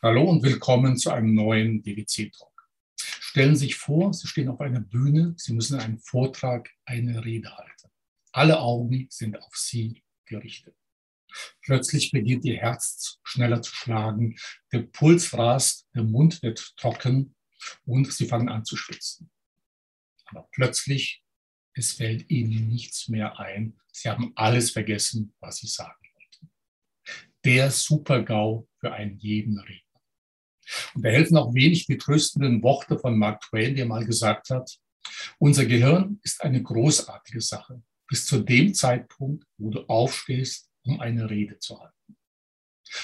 Hallo und willkommen zu einem neuen DWC-Talk. Stellen Sie sich vor, Sie stehen auf einer Bühne, Sie müssen einen Vortrag, eine Rede halten. Alle Augen sind auf Sie gerichtet. Plötzlich beginnt Ihr Herz schneller zu schlagen, der Puls rast, der Mund wird trocken und Sie fangen an zu schwitzen. Aber plötzlich, es fällt Ihnen nichts mehr ein. Sie haben alles vergessen, was Sie sagen. Der Super-GAU für einen jeden Redner. Und da helfen auch wenig die tröstenden Worte von Mark Twain, der mal gesagt hat, unser Gehirn ist eine großartige Sache, bis zu dem Zeitpunkt, wo du aufstehst, um eine Rede zu halten.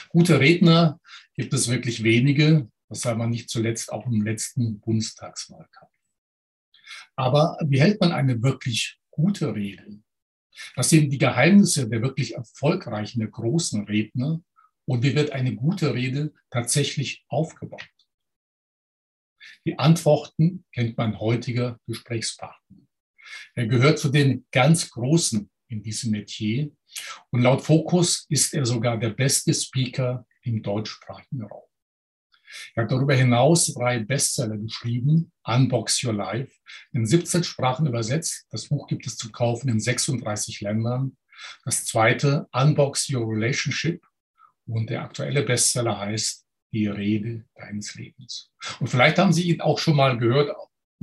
Gute Redner gibt es wirklich wenige, das sah man nicht zuletzt auch im letzten Bundestagswahlkampf. Aber wie hält man eine wirklich gute Rede? Das sind die Geheimnisse der wirklich erfolgreichen, der großen Redner. Und wie wird eine gute Rede tatsächlich aufgebaut? Die Antworten kennt mein heutiger Gesprächspartner. Er gehört zu den ganz Großen in diesem Metier und laut Focus ist er sogar der beste Speaker im deutschsprachigen Raum. Er hat darüber hinaus drei Bestseller geschrieben, Unbox Your Life, in 17 Sprachen übersetzt. Das Buch gibt es zu kaufen in 36 Ländern. Das zweite, Unbox Your Relationship, und der aktuelle Bestseller heißt Die Rede deines Lebens. Und vielleicht haben Sie ihn auch schon mal gehört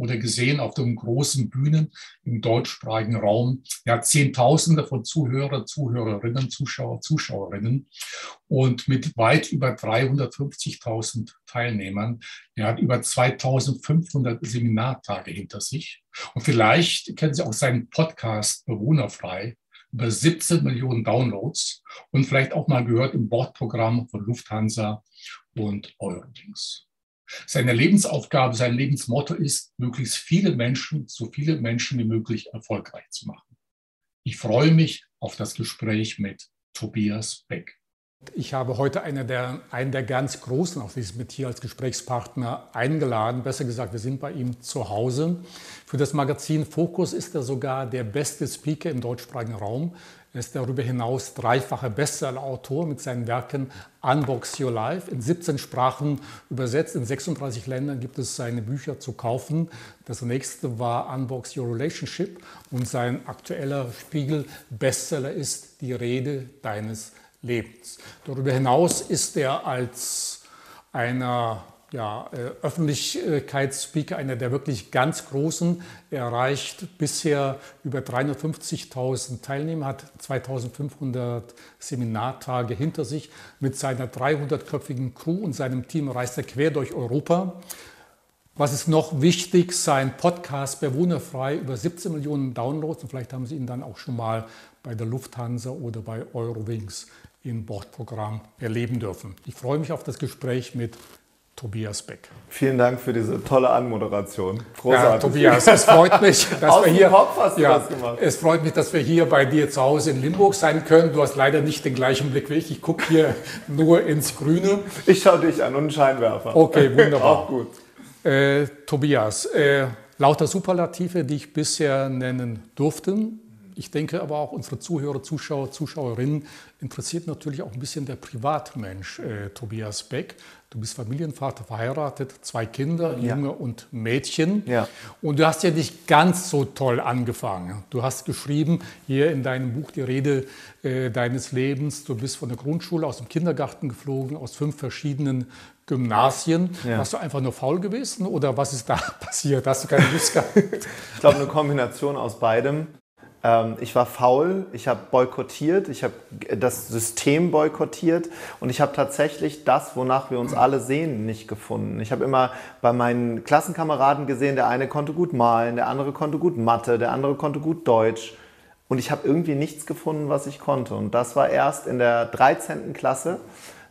oder gesehen auf den großen Bühnen im deutschsprachigen Raum. Hat Zehntausende von Zuhörer, Zuhörerinnen, Zuschauer, Zuschauerinnen und mit weit über 350.000 Teilnehmern. Er hat über 2500 Seminartage hinter sich. Und vielleicht kennen Sie auch seinen Podcast Bewohnerfrei, über 17 Millionen Downloads und vielleicht auch mal gehört im Bordprogramm von Lufthansa und Eurowings. Seine Lebensaufgabe, sein Lebensmotto ist, möglichst viele Menschen, so viele Menschen wie möglich erfolgreich zu machen. Ich freue mich auf das Gespräch mit Tobias Beck. Ich habe heute einen der, einen der ganz Großen auf diesem Metier als Gesprächspartner eingeladen. Besser gesagt, wir sind bei ihm zu Hause. Für das Magazin Focus ist er sogar der beste Speaker im deutschsprachigen Raum. Er ist darüber hinaus dreifacher Bestsellerautor mit seinen Werken Unbox Your Life in 17 Sprachen übersetzt. In 36 Ländern gibt es seine Bücher zu kaufen. Das nächste war Unbox Your Relationship und sein aktueller Spiegel-Bestseller ist Die Rede deines Lebens. Darüber hinaus ist er als einer ja, äh, Öffentlichkeitsspeaker, einer der wirklich ganz großen. Er erreicht bisher über 350.000 Teilnehmer, hat 2.500 Seminartage hinter sich. Mit seiner 300-köpfigen Crew und seinem Team reist er quer durch Europa. Was ist noch wichtig? Sein Podcast Bewohnerfrei über 17 Millionen Downloads und vielleicht haben Sie ihn dann auch schon mal bei der Lufthansa oder bei Eurowings im Bordprogramm erleben dürfen. Ich freue mich auf das Gespräch mit Tobias Beck. Vielen Dank für diese tolle Anmoderation. Großartig. Ja, Tobias, es freut mich, dass wir hier. Kopf hast ja, das gemacht. Es freut mich, dass wir hier bei dir zu Hause in Limburg sein können. Du hast leider nicht den gleichen Blick wie ich. Ich gucke hier nur ins Grüne. Ich schaue dich an und einen Scheinwerfer. Okay, wunderbar. Auch gut. Äh, Tobias, äh, lauter Superlative, die ich bisher nennen durfte. Ich denke aber auch unsere Zuhörer, Zuschauer, Zuschauerinnen interessiert natürlich auch ein bisschen der Privatmensch, äh, Tobias Beck. Du bist Familienvater, verheiratet, zwei Kinder, ja. Junge und Mädchen. Ja. Und du hast ja nicht ganz so toll angefangen. Du hast geschrieben hier in deinem Buch die Rede äh, deines Lebens. Du bist von der Grundschule aus dem Kindergarten geflogen, aus fünf verschiedenen Gymnasien. Ja. Warst du einfach nur faul gewesen oder was ist da passiert? Hast du keine Lust gehabt? Ich glaube, eine Kombination aus beidem. Ähm, ich war faul, ich habe boykottiert, ich habe das System boykottiert und ich habe tatsächlich das, wonach wir uns alle sehen, nicht gefunden. Ich habe immer bei meinen Klassenkameraden gesehen, der eine konnte gut malen, der andere konnte gut Mathe, der andere konnte gut Deutsch. Und ich habe irgendwie nichts gefunden, was ich konnte. Und das war erst in der 13. Klasse.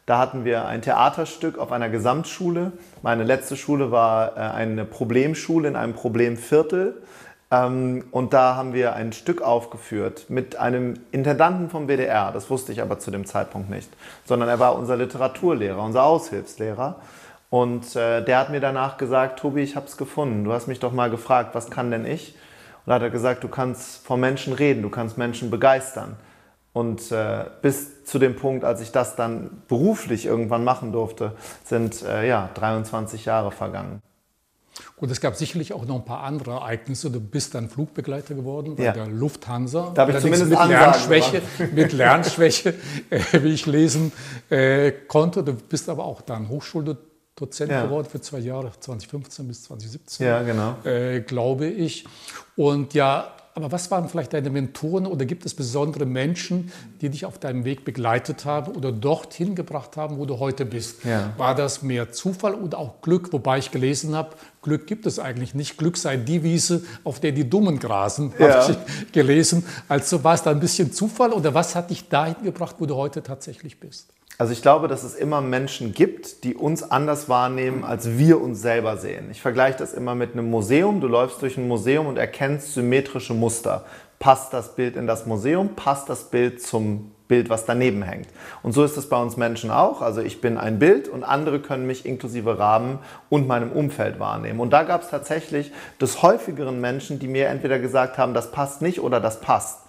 Da hatten wir ein Theaterstück auf einer Gesamtschule. Meine letzte Schule war äh, eine Problemschule in einem Problemviertel. Ähm, und da haben wir ein Stück aufgeführt mit einem Intendanten vom WDR, das wusste ich aber zu dem Zeitpunkt nicht, sondern er war unser Literaturlehrer, unser Aushilfslehrer. Und äh, der hat mir danach gesagt, Tobi, ich habe es gefunden. Du hast mich doch mal gefragt, was kann denn ich? Und da hat er gesagt, du kannst vor Menschen reden, du kannst Menschen begeistern. Und äh, bis zu dem Punkt, als ich das dann beruflich irgendwann machen durfte, sind äh, ja 23 Jahre vergangen. Und es gab sicherlich auch noch ein paar andere Ereignisse. Du bist dann Flugbegleiter geworden bei Ja. der Lufthansa. Darf ich Allerdings zumindest mit Ansagen Lernschwäche, mit Lernschwäche äh, wie ich lesen äh, konnte. Du bist aber auch dann Hochschuldozent Ja. geworden für zwei Jahre, 2015 bis 2017 Ja, genau. äh, glaube ich. Und ja, aber was waren vielleicht deine Mentoren oder gibt es besondere Menschen, die dich auf deinem Weg begleitet haben oder dorthin gebracht haben, wo du heute bist? Ja. War das mehr Zufall oder auch Glück? Wobei ich gelesen habe, Glück gibt es eigentlich nicht. Glück sei die Wiese, auf der die Dummen grasen, Ja. habe ich gelesen. Also war es da ein bisschen Zufall oder was hat dich dahin gebracht, wo du heute tatsächlich bist? Also ich glaube, dass es immer Menschen gibt, die uns anders wahrnehmen, als wir uns selber sehen. Ich vergleiche das immer mit einem Museum. Du läufst durch ein Museum und erkennst symmetrische Muster. Passt das Bild in das Museum? Passt das Bild zum Bild, was daneben hängt? Und so ist es bei uns Menschen auch. Also ich bin ein Bild und andere können mich inklusive Rahmen und meinem Umfeld wahrnehmen. Und da gab es tatsächlich des häufigeren Menschen, die mir entweder gesagt haben, das passt nicht oder das passt.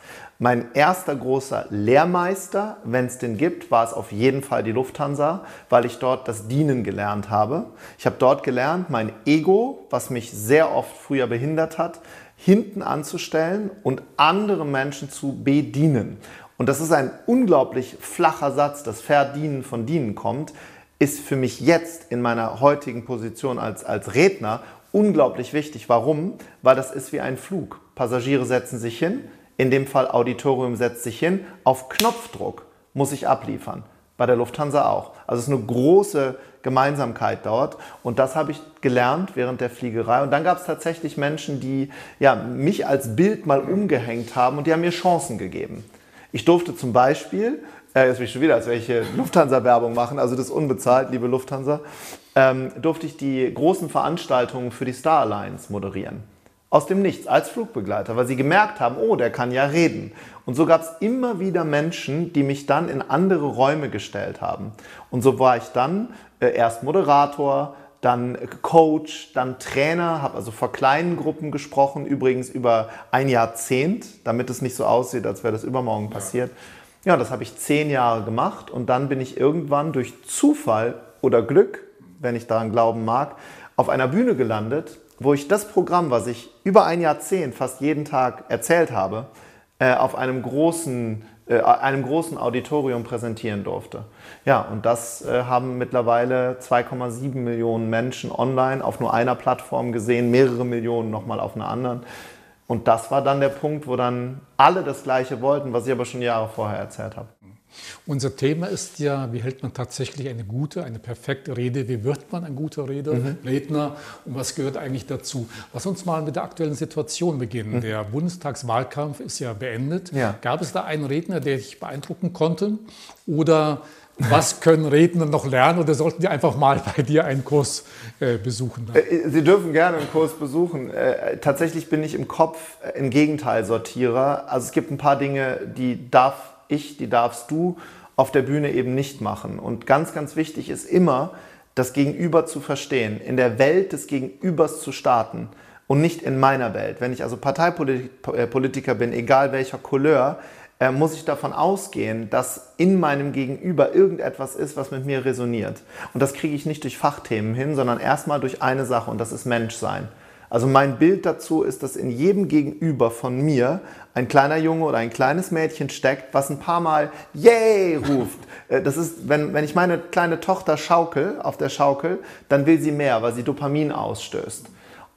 Mein erster großer Lehrmeister, wenn es den gibt, war es auf jeden Fall die Lufthansa, weil ich dort das Dienen gelernt habe. Ich habe dort gelernt, mein Ego, was mich sehr oft früher behindert hat, hinten anzustellen und andere Menschen zu bedienen. Und das ist ein unglaublich flacher Satz, das Verdienen von Dienen kommt, ist für mich jetzt in meiner heutigen Position als, als Redner unglaublich wichtig. Warum? Weil das ist wie ein Flug. Passagiere setzen sich hin, in dem Fall Auditorium setzt sich hin, auf Knopfdruck muss ich abliefern. Bei der Lufthansa auch. Also es ist eine große Gemeinsamkeit dort und das habe ich gelernt während der Fliegerei. Und dann gab es tatsächlich Menschen, die ja, mich als Bild mal umgehängt haben und die haben mir Chancen gegeben. Ich durfte zum Beispiel, äh, jetzt will ich schon wieder als welche Lufthansa-Werbung machen, also das unbezahlt, liebe Lufthansa, ähm, durfte ich die großen Veranstaltungen für die Star Alliance moderieren. Aus dem Nichts, als Flugbegleiter, weil sie gemerkt haben, oh, der kann ja reden. Und so gab es immer wieder Menschen, die mich dann in andere Räume gestellt haben. Und so war ich dann äh, erst Moderator, dann Coach, dann Trainer, habe also vor kleinen Gruppen gesprochen, übrigens über ein Jahrzehnt, damit es nicht so aussieht, als wäre das übermorgen passiert. Ja, das habe ich zehn Jahre gemacht und dann bin ich irgendwann durch Zufall oder Glück, wenn ich daran glauben mag, auf einer Bühne gelandet, wo ich das Programm, was ich über ein Jahrzehnt fast jeden Tag erzählt habe, äh, auf einem großen, äh, einem großen Auditorium präsentieren durfte. Ja, und das äh, haben mittlerweile 2,7 Millionen Menschen online auf nur einer Plattform gesehen, mehrere Millionen nochmal auf einer anderen. Und das war dann der Punkt, wo dann alle das Gleiche wollten, was ich aber schon Jahre vorher erzählt habe. Unser Thema ist ja, wie hält man tatsächlich eine gute, eine perfekte Rede? Wie wird man ein guter Rede, Mhm. Redner? Und was gehört eigentlich dazu? Lass uns mal mit der aktuellen Situation beginnen. Der Bundestagswahlkampf ist ja beendet. Mhm. Ja. Gab es da einen Redner, der dich beeindrucken konnte? Oder was können Redner noch lernen? Oder sollten die einfach mal bei dir einen Kurs äh, besuchen? Äh, Sie dürfen gerne einen Kurs besuchen. Äh, tatsächlich bin ich im Kopf ein Gegenteilsortierer. Also es gibt ein paar Dinge, die darf ich, die darfst du auf der Bühne eben nicht machen. Und ganz, ganz wichtig ist immer, das Gegenüber zu verstehen, in der Welt des Gegenübers zu starten und nicht in meiner Welt. Wenn ich also Parteipolitiker bin, egal welcher Couleur, äh, muss ich davon ausgehen, dass in meinem Gegenüber irgendetwas ist, was mit mir resoniert. Und das kriege ich nicht durch Fachthemen hin, sondern erstmal durch eine Sache und das ist Menschsein. Also mein Bild dazu ist, dass in jedem Gegenüber von mir ein kleiner Junge oder ein kleines Mädchen steckt, was ein paar Mal Yay ruft. Äh, Das ist, wenn, wenn ich meine kleine Tochter schaukel auf der Schaukel, dann will sie mehr, weil sie Dopamin ausstößt.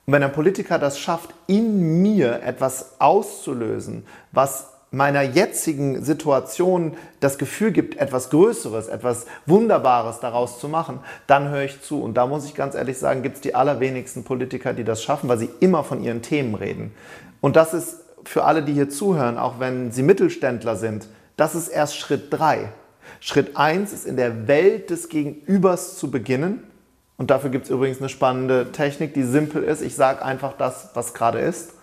Und wenn ein Politiker das schafft, in mir etwas auszulösen, was meiner jetzigen Situation das Gefühl gibt, etwas Größeres, etwas Wunderbares daraus zu machen, dann höre ich zu. Und da muss ich ganz ehrlich sagen, gibt es die allerwenigsten Politiker, die das schaffen, weil sie immer von ihren Themen reden. Und das ist für alle, die hier zuhören, auch wenn sie Mittelständler sind, das ist erst Schritt drei. Schritt eins ist in der Welt des Gegenübers zu beginnen. Und dafür gibt es übrigens eine spannende Technik, die simpel ist. Ich sage einfach das, was gerade ist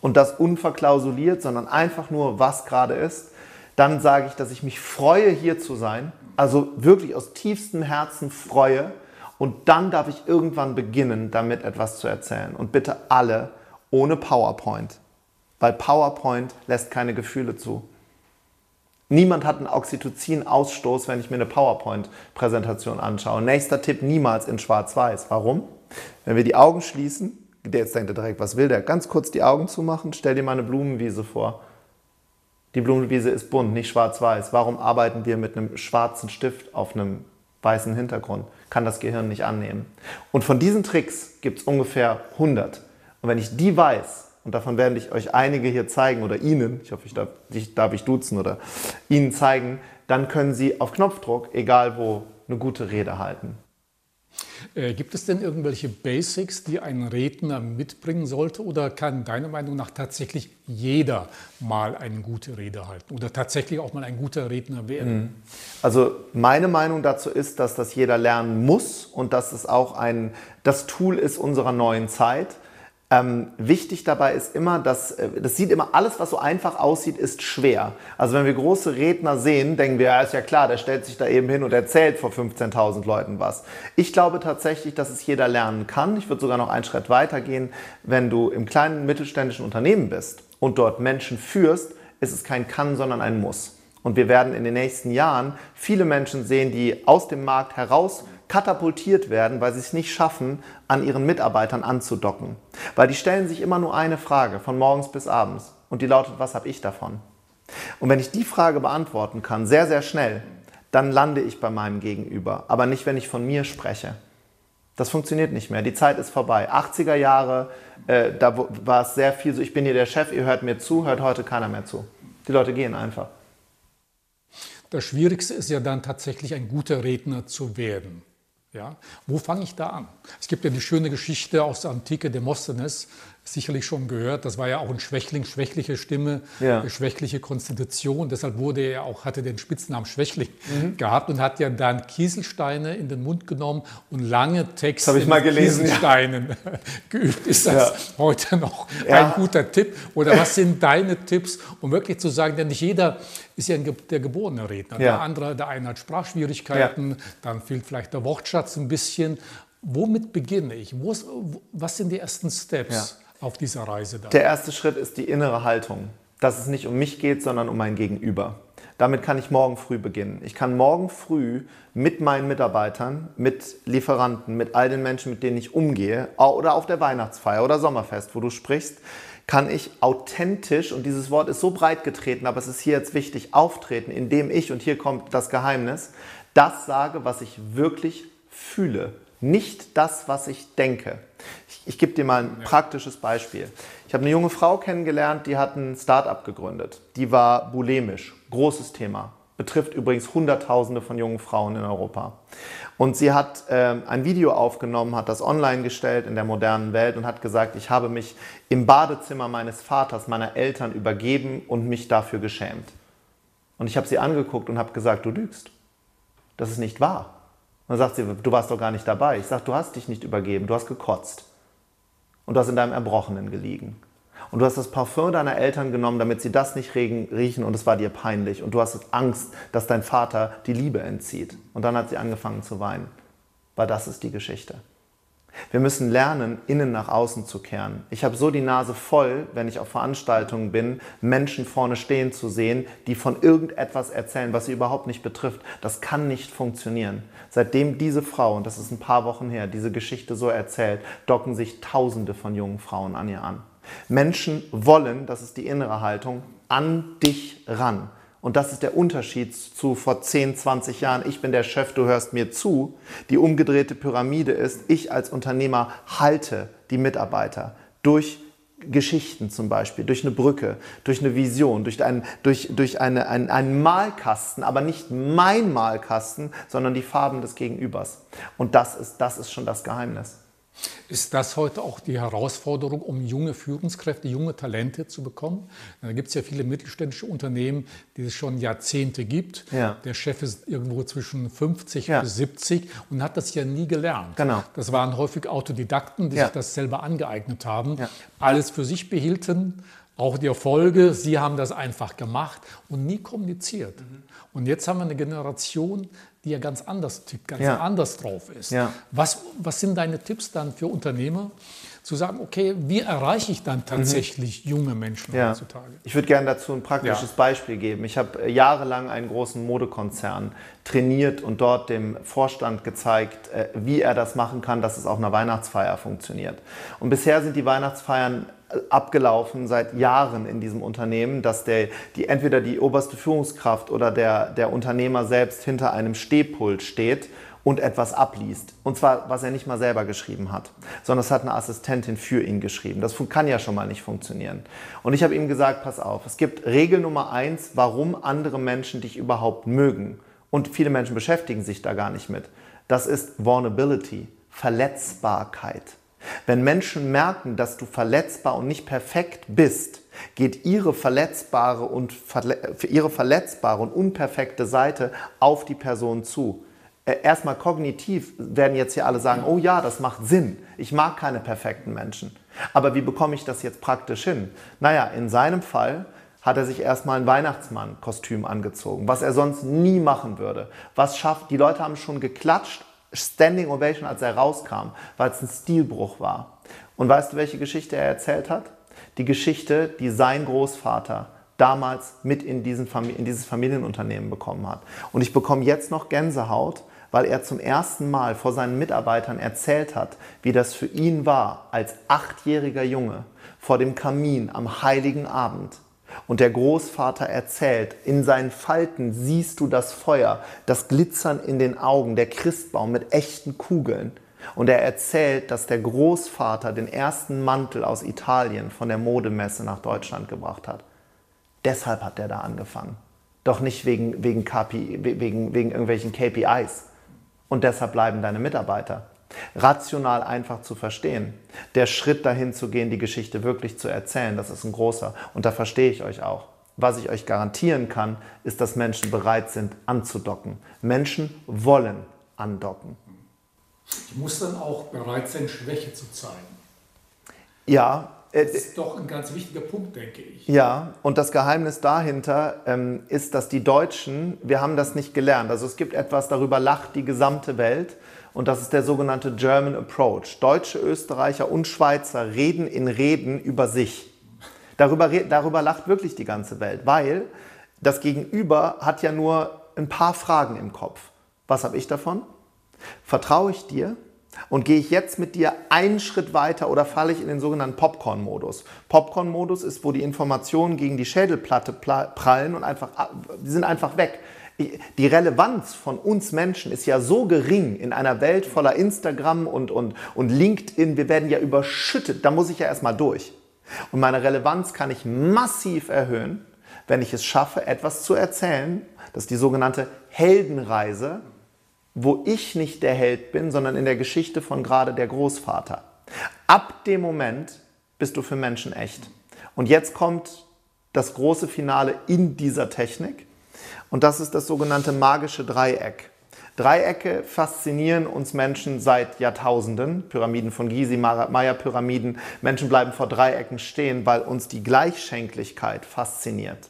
und das unverklausuliert, sondern einfach nur, was gerade ist. Dann sage ich, dass ich mich freue, hier zu sein, also wirklich aus tiefstem Herzen freue. Und dann darf ich irgendwann beginnen, damit etwas zu erzählen. Und bitte alle ohne PowerPoint, weil PowerPoint lässt keine Gefühle zu. Niemand hat einen Oxytocin-Ausstoß, wenn ich mir eine PowerPoint-Präsentation anschaue. Nächster Tipp, niemals in Schwarz-Weiß. Warum? Wenn wir die Augen schließen, der jetzt denkt direkt, was will der? Ganz kurz die Augen zumachen, stell dir mal eine Blumenwiese vor. Die Blumenwiese ist bunt, nicht schwarz-weiß. Warum arbeiten wir mit einem schwarzen Stift auf einem weißen Hintergrund? Kann das Gehirn nicht annehmen. Und von diesen Tricks gibt es ungefähr 100. Und wenn ich die weiß, und davon werde ich euch einige hier zeigen oder Ihnen, ich hoffe, ich darf, ich, darf ich duzen oder Ihnen zeigen, dann können Sie auf Knopfdruck, egal wo, eine gute Rede halten. Äh, gibt es denn irgendwelche Basics, die ein Redner mitbringen sollte oder kann deiner Meinung nach tatsächlich jeder mal eine gute Rede halten oder tatsächlich auch mal ein guter Redner werden? Mhm. Also meine Meinung dazu ist, dass das jeder lernen muss und dass es auch ein, das Tool ist unserer neuen Zeit. Ähm, wichtig dabei ist immer, dass äh, das sieht immer alles, was so einfach aussieht, ist schwer. Also wenn wir große Redner sehen, denken wir, ja, ist ja klar, der stellt sich da eben hin und erzählt vor 15.000 Leuten was. Ich glaube tatsächlich, dass es jeder lernen kann. Ich würde sogar noch einen Schritt weiter gehen. Wenn du im kleinen mittelständischen Unternehmen bist und dort Menschen führst, ist es kein Kann, sondern ein Muss. Und wir werden in den nächsten Jahren viele Menschen sehen, die aus dem Markt heraus katapultiert werden, weil sie es nicht schaffen, an ihren Mitarbeitern anzudocken. Weil die stellen sich immer nur eine Frage von morgens bis abends und die lautet, was habe ich davon? Und wenn ich die Frage beantworten kann, sehr, sehr schnell, dann lande ich bei meinem Gegenüber, aber nicht, wenn ich von mir spreche. Das funktioniert nicht mehr. Die Zeit ist vorbei. 80er Jahre, äh, da war es sehr viel so, ich bin hier der Chef, ihr hört mir zu, hört heute keiner mehr zu. Die Leute gehen einfach. Das Schwierigste ist ja dann tatsächlich ein guter Redner zu werden. Ja, wo fange ich da an? Es gibt ja die schöne Geschichte aus der Antike Demosthenes, sicherlich schon gehört. Das war ja auch ein Schwächling, schwächliche Stimme, ja. schwächliche Konstitution. Deshalb wurde er auch, hatte den Spitznamen Schwächling mhm. gehabt und hat ja dann Kieselsteine in den Mund genommen und lange Texte mit gelesen, Kieselsteinen ja. geübt. Ist das ja. heute noch ein guter Tipp? Oder was sind deine Tipps, um wirklich zu sagen, denn nicht jeder ist ja der geborene Redner. Der andere, der eine hat Sprachschwierigkeiten, dann fehlt vielleicht der Wortschatz ein bisschen. Womit beginne ich? was sind die ersten Steps? Auf dieser Reise da? Der erste Schritt ist die innere Haltung, dass es nicht um mich geht, sondern um mein Gegenüber. Damit kann ich morgen früh beginnen. Ich kann morgen früh mit meinen Mitarbeitern, mit Lieferanten, mit all den Menschen, mit denen ich umgehe, oder auf der Weihnachtsfeier oder Sommerfest, wo du sprichst, kann ich authentisch, und dieses Wort ist so breit getreten, aber es ist hier jetzt wichtig, auftreten, indem ich, und hier kommt das Geheimnis, das sage, was ich wirklich fühle, nicht das, was ich denke. Ich, ich gebe dir mal ein praktisches Beispiel. Ich habe eine junge Frau kennengelernt, die hat ein Start-up gegründet. Die war bulimisch, großes Thema. Betrifft übrigens Hunderttausende von jungen Frauen in Europa. Und sie hat äh, ein Video aufgenommen, hat das online gestellt in der modernen Welt und hat gesagt, ich habe mich im Badezimmer meines Vaters, meiner Eltern übergeben und mich dafür geschämt. Und ich habe sie angeguckt und habe gesagt, du lügst. Das ist nicht wahr. Und dann sagt sie, du warst doch gar nicht dabei. Ich sage, du hast dich nicht übergeben, du hast gekotzt. Und du hast in deinem Erbrochenen gelegen. Und du hast das Parfum deiner Eltern genommen, damit sie das nicht riechen und es war dir peinlich. Und du hast Angst, dass dein Vater die Liebe entzieht. Und dann hat sie angefangen zu weinen. Weil das ist die Geschichte. Wir müssen lernen, innen nach außen zu kehren. Ich habe so die Nase voll, wenn ich auf Veranstaltungen bin, Menschen vorne stehen zu sehen, die von irgendetwas erzählen, was sie überhaupt nicht betrifft. Das kann nicht funktionieren. Seitdem diese Frau, und das ist ein paar Wochen her, diese Geschichte so erzählt, docken sich Tausende von jungen Frauen an ihr an. Menschen wollen, das ist die innere Haltung, an dich ran. Und das ist der Unterschied zu vor 10, 20 Jahren. Ich bin der Chef, du hörst mir zu. Die umgedrehte Pyramide ist, ich als Unternehmer halte die Mitarbeiter durch Geschichten zum Beispiel, durch eine Brücke, durch eine Vision, durch, ein, durch, durch eine, ein, einen Malkasten, aber nicht mein Malkasten, sondern die Farben des Gegenübers. Und das ist, das ist schon das Geheimnis. Ist das heute auch die Herausforderung, um junge Führungskräfte, junge Talente zu bekommen? Da gibt es ja viele mittelständische Unternehmen, die es schon Jahrzehnte gibt. Ja. Der Chef ist irgendwo zwischen 50 ja. bis 70 und hat das ja nie gelernt. Genau. Das waren häufig Autodidakten, die ja. sich das selber angeeignet haben, alles für sich behielten, auch die Erfolge. Sie haben das einfach gemacht und nie kommuniziert. Mhm. Und jetzt haben wir eine Generation, die ja ganz anders tippt, ganz Ja. anders drauf ist. Ja. Was, was sind deine Tipps dann für Unternehmer, zu sagen, okay, wie erreiche ich dann tatsächlich junge Menschen Mhm. Ja. heutzutage? Ich würde gerne dazu ein praktisches Ja. Beispiel geben. Ich habe äh, jahrelang einen großen Modekonzern trainiert und dort dem Vorstand gezeigt, äh, wie er das machen kann, dass es auf einer Weihnachtsfeier funktioniert. Und bisher sind die Weihnachtsfeiern äh, abgelaufen seit Jahren in diesem Unternehmen, dass der, die, entweder die oberste Führungskraft oder der, der Unternehmer selbst hinter einem Stehpult steht und etwas abliest. Und zwar, was er nicht mal selber geschrieben hat, sondern es hat eine Assistentin für ihn geschrieben. Das kann ja schon mal nicht funktionieren. Und ich habe ihm gesagt, pass auf, es gibt Regel Nummer eins, warum andere Menschen dich überhaupt mögen. Und viele Menschen beschäftigen sich da gar nicht mit. Das ist Vulnerability, Verletzbarkeit. Wenn Menschen merken, dass du verletzbar und nicht perfekt bist, geht ihre verletzbare und verle ihre verletzbare und unperfekte Seite auf die Person zu. Äh, Erstmal kognitiv werden jetzt hier alle sagen, oh ja, das macht Sinn. Ich mag keine perfekten Menschen. Aber wie bekomme ich das jetzt praktisch hin? Naja, in seinem Fall hat er sich erstmal ein Weihnachtsmann-Kostüm angezogen, was er sonst nie machen würde. Was schafft, die Leute haben schon geklatscht, Standing Ovation, als er rauskam, weil es ein Stilbruch war. Und weißt du, welche Geschichte er erzählt hat? Die Geschichte, die sein Großvater damals mit in, in dieses Familienunternehmen bekommen hat. Und ich bekomme jetzt noch Gänsehaut, weil er zum ersten Mal vor seinen Mitarbeitern erzählt hat, wie das für ihn war, als achtjähriger Junge vor dem Kamin am heiligen Abend. Und der Großvater erzählt, in seinen Falten siehst du das Feuer, das Glitzern in den Augen, der Christbaum mit echten Kugeln. Und er erzählt, dass der Großvater den ersten Mantel aus Italien von der Modemesse nach Deutschland gebracht hat. Deshalb hat er da angefangen. Doch nicht wegen, wegen, KPI, wegen, wegen irgendwelchen KPIs. Und deshalb bleiben deine Mitarbeiter. Rational einfach zu verstehen. Der Schritt dahin zu gehen, die Geschichte wirklich zu erzählen, das ist ein großer. Und da verstehe ich euch auch. Was ich euch garantieren kann, ist, dass Menschen bereit sind, anzudocken. Menschen wollen andocken. Ich muss dann auch bereit sein, Schwäche zu zeigen. Ja, Das ist doch ein ganz wichtiger Punkt, denke ich. Ja, und das Geheimnis dahinter ähm, ist, dass die Deutschen, wir haben das nicht gelernt. Also es gibt etwas, darüber lacht die gesamte Welt. Und das ist der sogenannte German Approach. Deutsche, Österreicher und Schweizer reden in Reden über sich. Darüber, darüber lacht wirklich die ganze Welt, weil das Gegenüber hat ja nur ein paar Fragen im Kopf. Was habe ich davon? Vertraue ich dir? Und gehe ich jetzt mit dir einen Schritt weiter oder falle ich in den sogenannten Popcorn-Modus? Popcorn-Modus ist, wo die Informationen gegen die Schädelplatte pla- prallen und einfach, die sind einfach weg. Die Relevanz von uns Menschen ist ja so gering in einer Welt voller Instagram und, und, und LinkedIn. Wir werden ja überschüttet. Da muss ich ja erstmal durch. Und meine Relevanz kann ich massiv erhöhen, wenn ich es schaffe, etwas zu erzählen. Das ist die sogenannte Heldenreise, wo ich nicht der Held bin, sondern in der Geschichte von gerade der Großvater. Ab dem Moment bist du für Menschen echt. Und jetzt kommt das große Finale in dieser Technik. Und das ist das sogenannte magische Dreieck. Dreiecke faszinieren uns Menschen seit Jahrtausenden. Pyramiden von Gizeh, Maya-Pyramiden. Menschen bleiben vor Dreiecken stehen, weil uns die Gleichschenklichkeit fasziniert.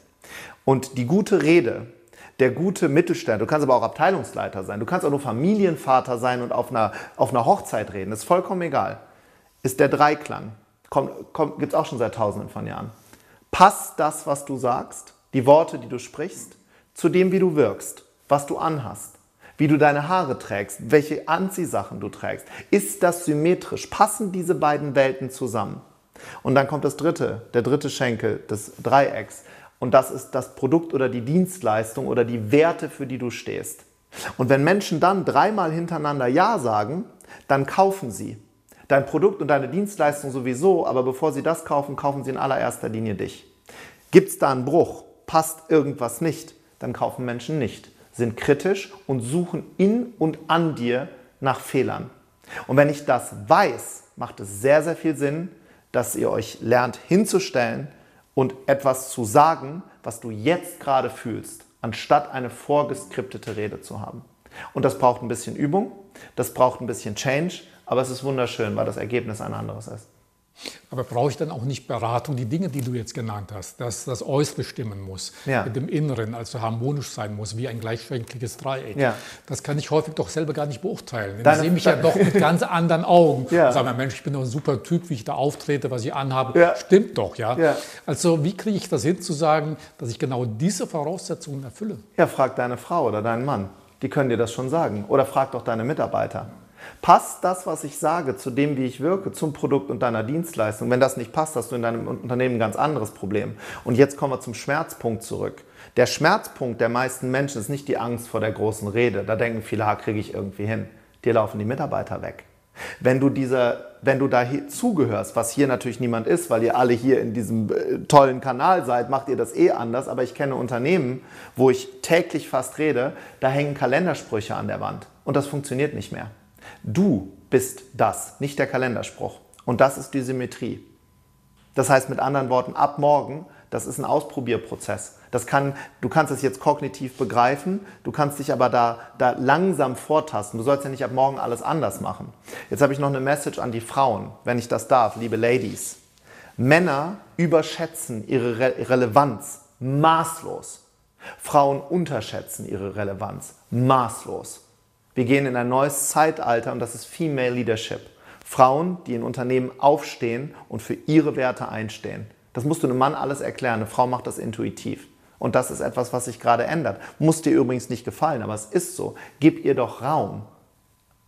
Und die gute Rede, der gute Mittelstand, du kannst aber auch Abteilungsleiter sein, du kannst auch nur Familienvater sein und auf einer, auf einer Hochzeit reden, ist vollkommen egal, ist der Dreiklang. Gibt es auch schon seit tausenden von Jahren. Passt das, was du sagst, die Worte, die du sprichst, zu dem, wie du wirkst, was du anhast, wie du deine Haare trägst, welche Anziehsachen du trägst. Ist das symmetrisch? Passen diese beiden Welten zusammen? Und dann kommt das dritte, der dritte Schenkel des Dreiecks. Und das ist das Produkt oder die Dienstleistung oder die Werte, für die du stehst. Und wenn Menschen dann dreimal hintereinander Ja sagen, dann kaufen sie dein Produkt und deine Dienstleistung sowieso, aber bevor sie das kaufen, kaufen sie in allererster Linie dich. Gibt es da einen Bruch? Passt irgendwas nicht? Dann kaufen Menschen nicht, sind kritisch und suchen in und an dir nach Fehlern. Und wenn ich das weiß, macht es sehr, sehr viel Sinn, dass ihr euch lernt hinzustellen und etwas zu sagen, was du jetzt gerade fühlst, anstatt eine vorgeskriptete Rede zu haben. Und das braucht ein bisschen Übung, das braucht ein bisschen Change, aber es ist wunderschön, weil das Ergebnis ein anderes ist. Aber brauche ich dann auch nicht Beratung, die Dinge, die du jetzt genannt hast, dass das Äußere stimmen muss, Ja. mit dem Inneren, also harmonisch sein muss, wie ein gleichschenkliges Dreieck. Ja. Das kann ich häufig doch selber gar nicht beurteilen. Denn ich sehe mich ja doch mit ganz anderen Augen. Ja. Und sage mir, Mensch, ich bin doch ein super Typ, wie ich da auftrete, was ich anhabe. Ja. Stimmt doch, ja? Ja. Also wie kriege ich das hin zu sagen, dass ich genau diese Voraussetzungen erfülle? Ja, frag deine Frau oder deinen Mann. Die können dir das schon sagen. Oder frag doch deine Mitarbeiter. Passt das, was ich sage, zu dem, wie ich wirke, zum Produkt und deiner Dienstleistung? Wenn das nicht passt, hast du in deinem Unternehmen ein ganz anderes Problem. Und jetzt kommen wir zum Schmerzpunkt zurück. Der Schmerzpunkt der meisten Menschen ist nicht die Angst vor der großen Rede. Da denken viele, ha, kriege ich irgendwie hin. Dir laufen die Mitarbeiter weg. Wenn du, dieser, wenn du da zugehörst, was hier natürlich niemand ist, weil ihr alle hier in diesem äh, tollen Kanal seid, macht ihr das eh anders. Aber ich kenne Unternehmen, wo ich täglich fast rede, da hängen Kalendersprüche an der Wand. Und das funktioniert nicht mehr. Du bist das, nicht der Kalenderspruch. Und das ist die Symmetrie. Das heißt mit anderen Worten, ab morgen, das ist ein Ausprobierprozess. Das kann, du kannst es jetzt kognitiv begreifen, du kannst dich aber da, da langsam vortasten. Du sollst ja nicht ab morgen alles anders machen. Jetzt habe ich noch eine Message an die Frauen, wenn ich das darf, liebe Ladies. Männer überschätzen ihre Re Relevanz maßlos. Frauen unterschätzen ihre Relevanz maßlos. Wir gehen in ein neues Zeitalter und das ist Female Leadership. Frauen, die in Unternehmen aufstehen und für ihre Werte einstehen. Das musst du einem Mann alles erklären. Eine Frau macht das intuitiv. Und das ist etwas, was sich gerade ändert. Muss dir übrigens nicht gefallen, aber es ist so. Gib ihr doch Raum.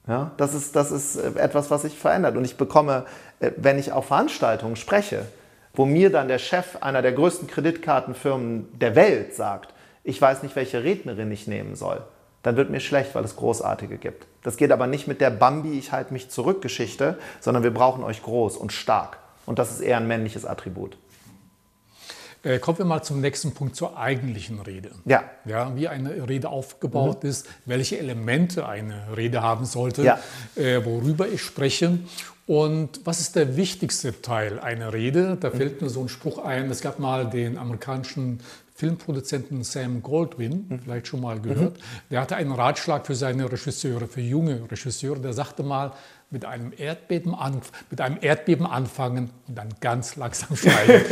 Ja, das, ist, das ist äh, etwas, was sich verändert. Und ich bekomme, äh, wenn ich auf Veranstaltungen spreche, wo mir dann der Chef einer der größten Kreditkartenfirmen der Welt sagt, ich weiß nicht, welche Rednerin ich nehmen soll, dann wird mir schlecht, weil es Großartige gibt. Das geht aber nicht mit der Bambi, ich halte mich zurück Geschichte, sondern wir brauchen euch groß und stark. Und das ist eher ein männliches Attribut. Äh, kommen wir mal zum nächsten Punkt, zur eigentlichen Rede. Ja. Ja, wie eine Rede aufgebaut ist, welche Elemente eine Rede haben sollte, Ja. äh, worüber ich spreche. Und was ist der wichtigste Teil einer Rede? Da fällt mir so ein Spruch ein. Es gab mal den amerikanischen Filmproduzenten Sam Goldwyn, vielleicht schon mal gehört. Der hatte einen Ratschlag für seine Regisseure, für junge Regisseure. Der sagte mal, mit einem Erdbeben, mit einem Erdbeben anfangen und dann ganz langsam steigen.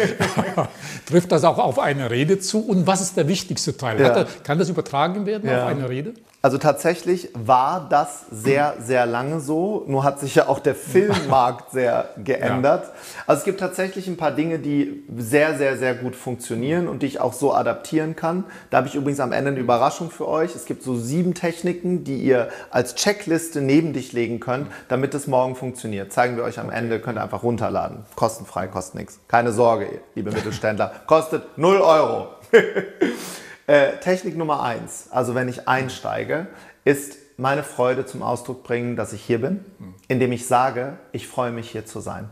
Trifft das auch auf eine Rede zu? Und was ist der wichtigste Teil? Ja. Er, kann das übertragen werden Ja. auf eine Rede? Also tatsächlich war das sehr, sehr lange so. Nur hat sich ja auch der Filmmarkt sehr geändert. Also es gibt tatsächlich ein paar Dinge, die sehr, sehr, sehr gut funktionieren und die ich auch so adaptieren kann. Da habe ich übrigens am Ende eine Überraschung für euch. Es gibt so sieben Techniken, die ihr als Checkliste neben dich legen könnt, damit es morgen funktioniert. Zeigen wir euch am Ende, könnt ihr einfach runterladen. Kostenfrei, kostet nichts. Keine Sorge, liebe Mittelständler. Kostet 0 Euro. Äh, Technik Nummer eins, also wenn ich einsteige, ist meine Freude zum Ausdruck bringen, dass ich hier bin, indem ich sage, ich freue mich hier zu sein.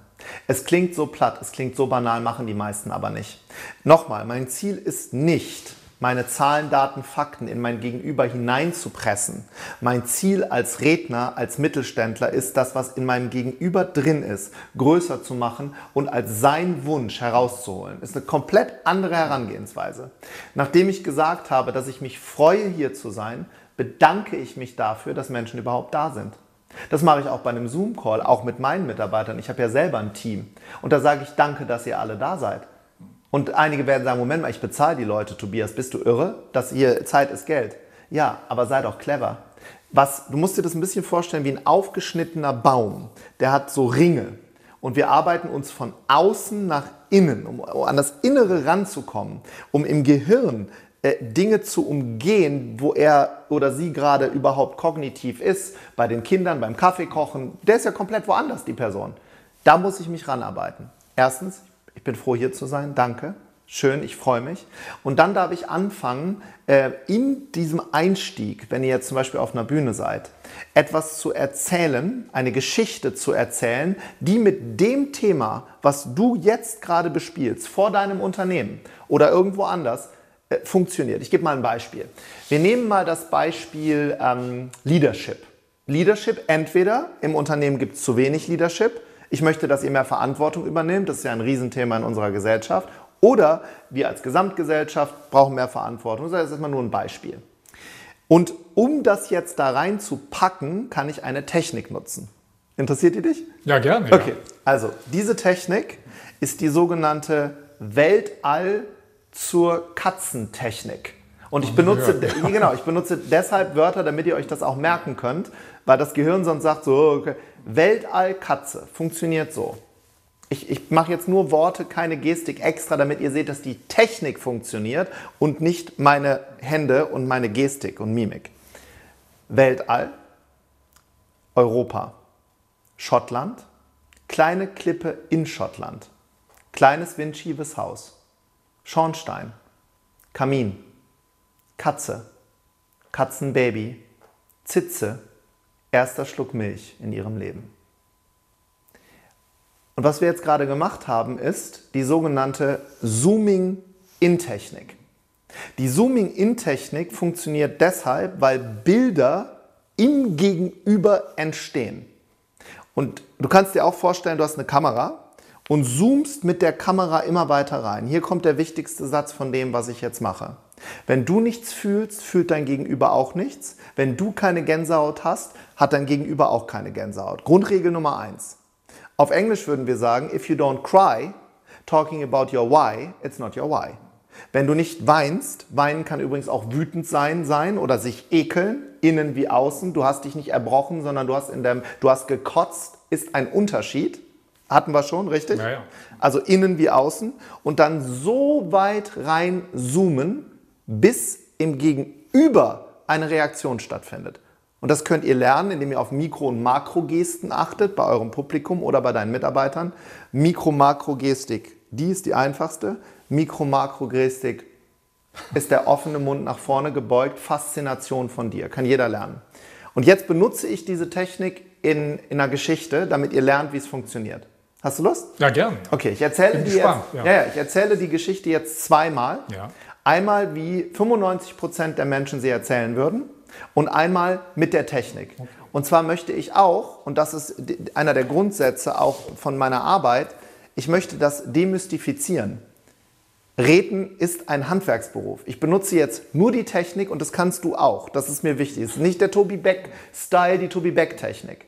Es klingt so platt, es klingt so banal, machen die meisten aber nicht. Nochmal, mein Ziel ist nicht, meine Zahlen, Daten, Fakten in mein Gegenüber hineinzupressen. Mein Ziel als Redner, als Mittelständler ist das, was in meinem Gegenüber drin ist, größer zu machen und als sein Wunsch herauszuholen. Ist eine komplett andere Herangehensweise. Nachdem ich gesagt habe, dass ich mich freue, hier zu sein, bedanke ich mich dafür, dass Menschen überhaupt da sind. Das mache ich auch bei einem Zoom-Call, auch mit meinen Mitarbeitern. Ich habe ja selber ein Team. Und da sage ich danke, dass ihr alle da seid. Und einige werden sagen, Moment mal, ich bezahle die Leute, Tobias, bist du irre? Das hier, Zeit ist Geld. Ja, aber sei doch clever. Was, du musst dir das ein bisschen vorstellen wie ein aufgeschnittener Baum. Der hat so Ringe. Und wir arbeiten uns von außen nach innen, um an das Innere ranzukommen, um im Gehirn äh, Dinge zu umgehen, wo er oder sie gerade überhaupt kognitiv ist. Bei den Kindern, beim Kaffeekochen. Der ist ja komplett woanders, die Person. Da muss ich mich ranarbeiten. Erstens, ich bin froh, hier zu sein. Danke. Schön, ich freue mich. Und dann darf ich anfangen, äh, in diesem Einstieg, wenn ihr jetzt zum Beispiel auf einer Bühne seid, etwas zu erzählen, eine Geschichte zu erzählen, die mit dem Thema, was du jetzt gerade bespielst, vor deinem Unternehmen oder irgendwo anders, äh, funktioniert. Ich gebe mal ein Beispiel. Wir nehmen mal das Beispiel ähm, Leadership. Leadership, entweder im Unternehmen gibt es zu wenig Leadership, ich möchte, dass ihr mehr Verantwortung übernehmt, das ist ja ein Riesenthema in unserer Gesellschaft, oder wir als Gesamtgesellschaft brauchen mehr Verantwortung. Das ist erstmal nur ein Beispiel. Und um das jetzt da reinzupacken, kann ich eine Technik nutzen. Interessiert die dich? Ja, gerne. Okay, also diese Technik ist die sogenannte Weltall zur Katzentechnik. Und ich benutze, ja. genau, ich benutze deshalb Wörter, damit ihr euch das auch merken könnt, weil das Gehirn sonst sagt so, okay, Weltall Katze funktioniert so. Ich, ich mache jetzt nur Worte, keine Gestik extra, damit ihr seht, dass die Technik funktioniert und nicht meine Hände und meine Gestik und Mimik. Weltall, Europa, Schottland, kleine Klippe in Schottland, kleines windschiefes Haus, Schornstein, Kamin, Katze, Katzenbaby, Zitze, erster Schluck Milch in ihrem Leben. Und was wir jetzt gerade gemacht haben, ist die sogenannte Zooming-In-Technik. Die Zooming-In-Technik funktioniert deshalb, weil Bilder im Gegenüber entstehen. Und du kannst dir auch vorstellen, du hast eine Kamera und zoomst mit der Kamera immer weiter rein. Hier kommt der wichtigste Satz von dem, was ich jetzt mache. Wenn du nichts fühlst, fühlt dein Gegenüber auch nichts. Wenn du keine Gänsehaut hast, hat dein Gegenüber auch keine Gänsehaut. Grundregel Nummer eins. Auf Englisch würden wir sagen, if you don't cry, talking about your why, it's not your why. Wenn du nicht weinst, weinen kann übrigens auch wütend sein, sein oder sich ekeln, innen wie außen. Du hast dich nicht erbrochen, sondern du hast, in dem, du hast gekotzt, ist ein Unterschied. Hatten wir schon, richtig? Ja, ja. Also innen wie außen. Und dann so weit rein zoomen, bis im Gegenüber eine Reaktion stattfindet. Und das könnt ihr lernen, indem ihr auf Mikro- und Makrogesten achtet, bei eurem Publikum oder bei deinen Mitarbeitern. Mikro-Makro-Gestik, die ist die einfachste. Mikro-Makro-Gestik ist der offene Mund nach vorne gebeugt, Faszination von dir, kann jeder lernen. Und jetzt benutze ich diese Technik in, in einer Geschichte, damit ihr lernt, wie es funktioniert. Hast du Lust? Ja, gern. Okay, ich erzähle, Bin die gespannt, jetzt, ja. ja. Ja, ich erzähle die Geschichte jetzt zweimal. Ja. Einmal, wie 95 Prozent der Menschen sie erzählen würden und einmal mit der Technik. Okay. Und zwar möchte ich auch, und das ist einer der Grundsätze auch von meiner Arbeit, ich möchte das demystifizieren. Reden ist ein Handwerksberuf. Ich benutze jetzt nur die Technik und das kannst du auch. Das ist mir wichtig. Es ist nicht der Tobi Beck-Style, die Tobi Beck-Technik.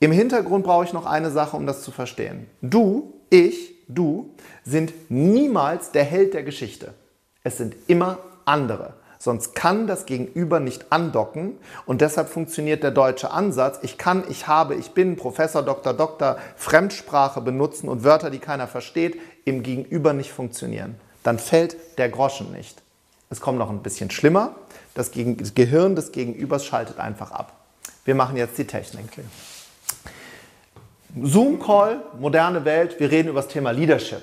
Im Hintergrund brauche ich noch eine Sache, um das zu verstehen. Du, ich, du sind niemals der Held der Geschichte. Es sind immer andere. Sonst kann das Gegenüber nicht andocken und deshalb funktioniert der deutsche Ansatz. Ich kann, ich habe, ich bin Professor, Doktor, Doktor, Fremdsprache benutzen und Wörter, die keiner versteht, im Gegenüber nicht funktionieren. Dann fällt der Groschen nicht. Es kommt noch ein bisschen schlimmer. Das, Gehirn des Gegenübers schaltet einfach ab. Wir machen jetzt die Technik. Okay. Zoom-Call, moderne Welt, wir reden über das Thema Leadership.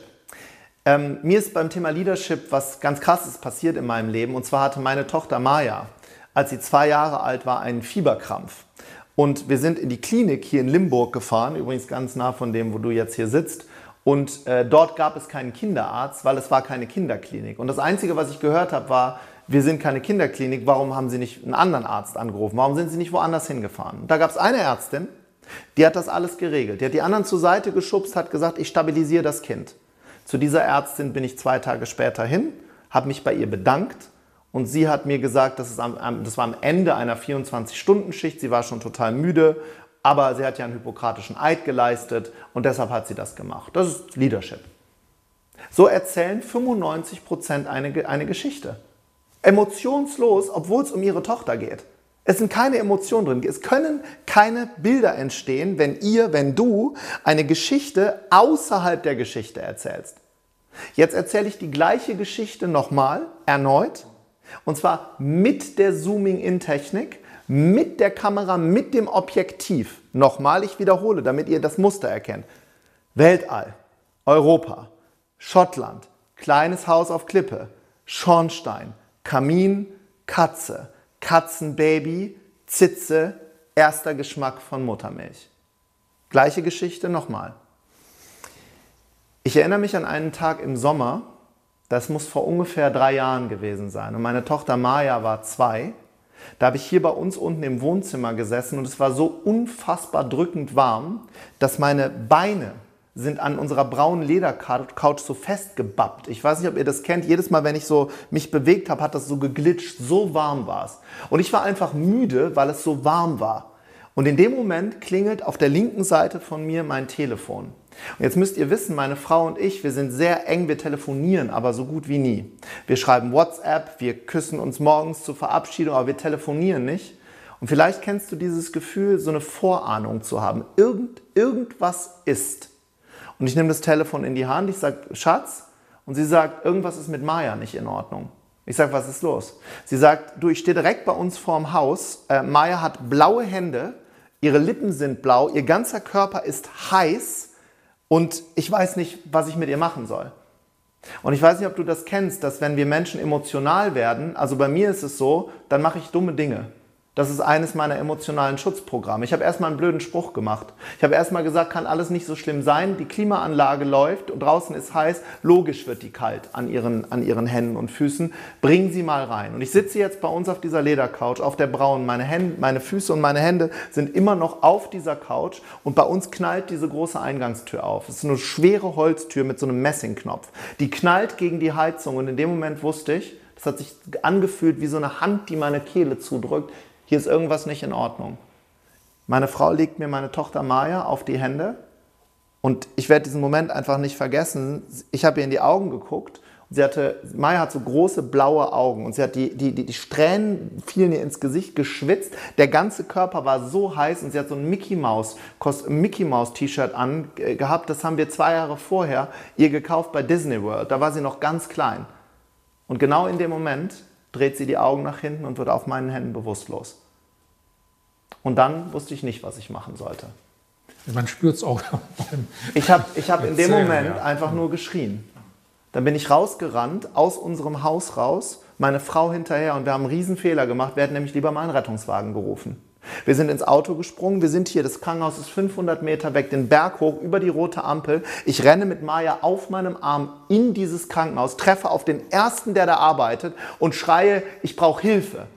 Ähm, mir ist beim Thema Leadership was ganz Krasses passiert in meinem Leben. Und zwar hatte meine Tochter Maya, als sie zwei Jahre alt war, einen Fieberkrampf. Und wir sind in die Klinik hier in Limburg gefahren, übrigens ganz nah von dem, wo du jetzt hier sitzt. Und äh, dort gab es keinen Kinderarzt, weil es war keine Kinderklinik. Und das Einzige, was ich gehört habe, war, wir sind keine Kinderklinik, warum haben Sie nicht einen anderen Arzt angerufen? Warum sind Sie nicht woanders hingefahren? Da gab es eine Ärztin, die hat das alles geregelt. Die hat die anderen zur Seite geschubst, hat gesagt, ich stabilisiere das Kind. Zu dieser Ärztin bin ich zwei Tage später hin, habe mich bei ihr bedankt und sie hat mir gesagt, das, ist am, das war am Ende einer 24-Stunden-Schicht, sie war schon total müde, aber sie hat ja einen hypokratischen Eid geleistet und deshalb hat sie das gemacht. Das ist Leadership. So erzählen 95 Prozent eine, eine Geschichte. Emotionslos, obwohl es um ihre Tochter geht. Es sind keine Emotionen drin. Es können keine Bilder entstehen, wenn ihr, wenn du eine Geschichte außerhalb der Geschichte erzählst. Jetzt erzähle ich die gleiche Geschichte nochmal, erneut. Und zwar mit der Zooming-In-Technik, mit der Kamera, mit dem Objektiv. Nochmal, ich wiederhole, damit ihr das Muster erkennt. Weltall, Europa, Schottland, kleines Haus auf Klippe, Schornstein, Kamin, Katze, Katzenbaby, Zitze, erster Geschmack von Muttermilch. Gleiche Geschichte nochmal. Ich erinnere mich an einen Tag im Sommer, das muss vor ungefähr drei Jahren gewesen sein. Und meine Tochter Maya war zwei. Da habe ich hier bei uns unten im Wohnzimmer gesessen und es war so unfassbar drückend warm, dass meine Beine sind an unserer braunen Ledercouch so festgebappt. Ich weiß nicht, ob ihr das kennt. Jedes Mal, wenn ich so mich bewegt habe, hat das so geglitscht. So warm war es. Und ich war einfach müde, weil es so warm war. Und in dem Moment klingelt auf der linken Seite von mir mein Telefon. Und jetzt müsst ihr wissen, meine Frau und ich, wir sind sehr eng, wir telefonieren aber so gut wie nie. Wir schreiben WhatsApp, wir küssen uns morgens zur Verabschiedung, aber wir telefonieren nicht. Und vielleicht kennst du dieses Gefühl, so eine Vorahnung zu haben. Irgend, irgendwas ist. Und ich nehme das Telefon in die Hand, ich sage, Schatz, und sie sagt, irgendwas ist mit Maya nicht in Ordnung. Ich sage, was ist los? Sie sagt, du, ich stehe direkt bei uns vorm Haus. Äh, Maya hat blaue Hände, ihre Lippen sind blau, ihr ganzer Körper ist heiß und ich weiß nicht, was ich mit ihr machen soll. Und ich weiß nicht, ob du das kennst, dass wenn wir Menschen emotional werden, also bei mir ist es so, dann mache ich dumme Dinge. Das ist eines meiner emotionalen Schutzprogramme. Ich habe erstmal einen blöden Spruch gemacht. Ich habe erstmal gesagt, kann alles nicht so schlimm sein. Die Klimaanlage läuft und draußen ist heiß. Logisch wird die kalt an ihren, an ihren Händen und Füßen. Bringen Sie mal rein. Und ich sitze jetzt bei uns auf dieser Ledercouch, auf der braunen. Meine, Hände, meine Füße und meine Hände sind immer noch auf dieser Couch und bei uns knallt diese große Eingangstür auf. Es ist eine schwere Holztür mit so einem Messingknopf. Die knallt gegen die Heizung und in dem Moment wusste ich, das hat sich angefühlt wie so eine Hand, die meine Kehle zudrückt hier ist irgendwas nicht in Ordnung. Meine Frau legt mir meine Tochter Maya auf die Hände und ich werde diesen Moment einfach nicht vergessen. Ich habe ihr in die Augen geguckt sie hatte, Maya hat so große blaue Augen und sie hat die, die, die, die Strähnen fielen ihr ins Gesicht geschwitzt. Der ganze Körper war so heiß und sie hat so ein Mickey Mouse, Mickey Mouse T-Shirt an äh, gehabt. Das haben wir zwei Jahre vorher ihr gekauft bei Disney World. Da war sie noch ganz klein. Und genau in dem Moment dreht sie die Augen nach hinten und wird auf meinen Händen bewusstlos. Und dann wusste ich nicht, was ich machen sollte. Man spürt es auch. Ich habe ich hab in dem Moment einfach nur geschrien. Dann bin ich rausgerannt, aus unserem Haus raus, meine Frau hinterher und wir haben einen Riesenfehler gemacht. Wir hätten nämlich lieber mal einen Rettungswagen gerufen. Wir sind ins Auto gesprungen, wir sind hier, das Krankenhaus ist 500 Meter weg, den Berg hoch, über die rote Ampel. Ich renne mit Maya auf meinem Arm in dieses Krankenhaus, treffe auf den ersten, der da arbeitet und schreie, ich brauche Hilfe.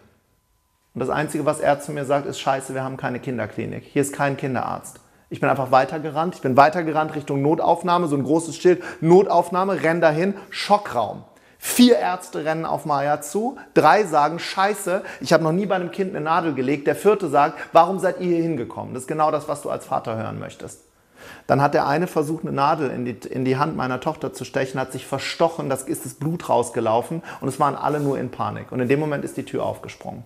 Und das Einzige, was er zu mir sagt, ist, scheiße, wir haben keine Kinderklinik. Hier ist kein Kinderarzt. Ich bin einfach weitergerannt. Ich bin weitergerannt Richtung Notaufnahme, so ein großes Schild, Notaufnahme, renn dahin, Schockraum. Vier Ärzte rennen auf Maya zu, drei sagen, scheiße, ich habe noch nie bei einem Kind eine Nadel gelegt. Der vierte sagt, warum seid ihr hier hingekommen? Das ist genau das, was du als Vater hören möchtest. Dann hat der eine versucht, eine Nadel in die, in die Hand meiner Tochter zu stechen, hat sich verstochen, da ist das Blut rausgelaufen und es waren alle nur in Panik. Und in dem Moment ist die Tür aufgesprungen.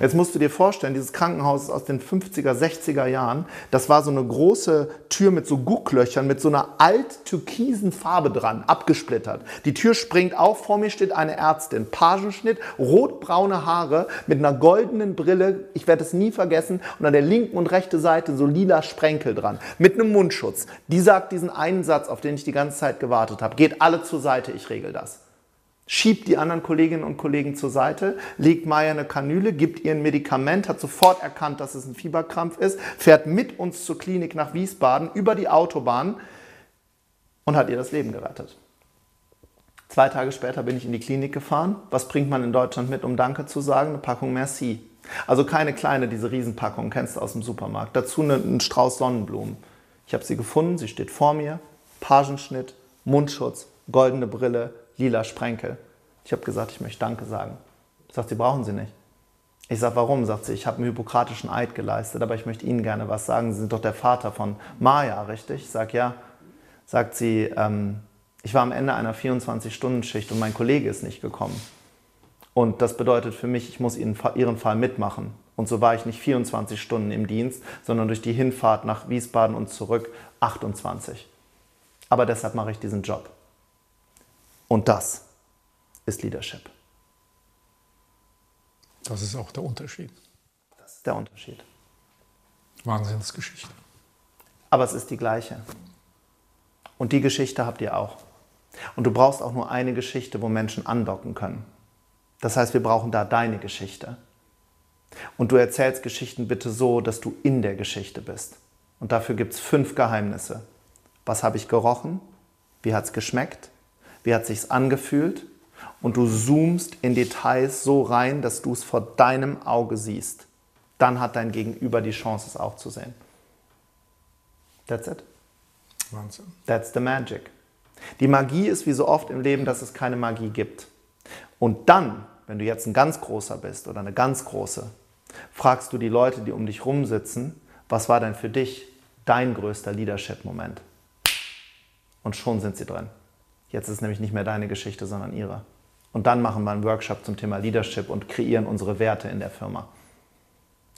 Jetzt musst du dir vorstellen, dieses Krankenhaus ist aus den 50er, 60er Jahren. Das war so eine große Tür mit so Gucklöchern, mit so einer alt-türkisen Farbe dran, abgesplittert. Die Tür springt auf, vor mir steht eine Ärztin, Pagenschnitt, rotbraune Haare mit einer goldenen Brille, ich werde es nie vergessen, und an der linken und rechten Seite so lila Sprenkel dran, mit einem Mundschutz. Die sagt diesen einen Satz, auf den ich die ganze Zeit gewartet habe. Geht alle zur Seite, ich regel das schiebt die anderen Kolleginnen und Kollegen zur Seite, legt Maya eine Kanüle, gibt ihr ein Medikament, hat sofort erkannt, dass es ein Fieberkrampf ist, fährt mit uns zur Klinik nach Wiesbaden über die Autobahn und hat ihr das Leben gerettet. Zwei Tage später bin ich in die Klinik gefahren. Was bringt man in Deutschland mit, um Danke zu sagen? Eine Packung Merci. Also keine kleine, diese Riesenpackung, kennst du aus dem Supermarkt. Dazu einen Strauß Sonnenblumen. Ich habe sie gefunden, sie steht vor mir. Pagenschnitt, Mundschutz, goldene Brille, lila Sprenkel. Ich habe gesagt, ich möchte Danke sagen. Sagt sie, brauchen Sie nicht. Ich sage, warum? Sagt sie, ich habe einen hypokratischen Eid geleistet, aber ich möchte Ihnen gerne was sagen. Sie sind doch der Vater von Maya, richtig? Ich sage, ja. Sagt sie, ähm, ich war am Ende einer 24-Stunden-Schicht und mein Kollege ist nicht gekommen. Und das bedeutet für mich, ich muss Ihren, Ihren Fall mitmachen. Und so war ich nicht 24 Stunden im Dienst, sondern durch die Hinfahrt nach Wiesbaden und zurück 28. Aber deshalb mache ich diesen Job. Und das ist Leadership. Das ist auch der Unterschied. Das ist der Unterschied. Wahnsinnsgeschichte. Aber es ist die gleiche. Und die Geschichte habt ihr auch. Und du brauchst auch nur eine Geschichte, wo Menschen andocken können. Das heißt, wir brauchen da deine Geschichte. Und du erzählst Geschichten bitte so, dass du in der Geschichte bist. Und dafür gibt es fünf Geheimnisse. Was habe ich gerochen? Wie hat es geschmeckt? Wie hat sich's angefühlt? Und du zoomst in Details so rein, dass du es vor deinem Auge siehst. Dann hat dein Gegenüber die Chance, es auch zu sehen. That's it. Wahnsinn. That's the magic. Die Magie ist wie so oft im Leben, dass es keine Magie gibt. Und dann, wenn du jetzt ein ganz großer bist oder eine ganz große, fragst du die Leute, die um dich rum sitzen, was war denn für dich dein größter Leadership-Moment? Und schon sind sie drin. Jetzt ist nämlich nicht mehr deine Geschichte, sondern ihre. Und dann machen wir einen Workshop zum Thema Leadership und kreieren unsere Werte in der Firma.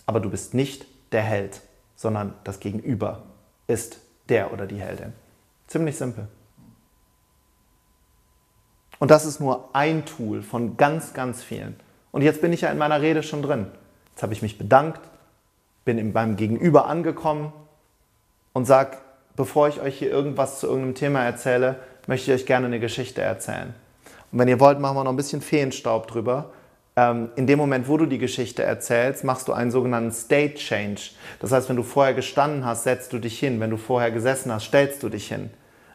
Aber du bist nicht der Held, sondern das Gegenüber ist der oder die Heldin. Ziemlich simpel. Und das ist nur ein Tool von ganz, ganz vielen. Und jetzt bin ich ja in meiner Rede schon drin. Jetzt habe ich mich bedankt, bin beim Gegenüber angekommen und sage, bevor ich euch hier irgendwas zu irgendeinem Thema erzähle, möchte ich euch gerne eine Geschichte erzählen. Und wenn ihr wollt, machen wir noch ein bisschen Feenstaub drüber. Ähm, in dem Moment, wo du die Geschichte erzählst, machst du einen sogenannten State Change. Das heißt, wenn du vorher gestanden hast, setzt du dich hin. Wenn du vorher gesessen hast, stellst du dich hin.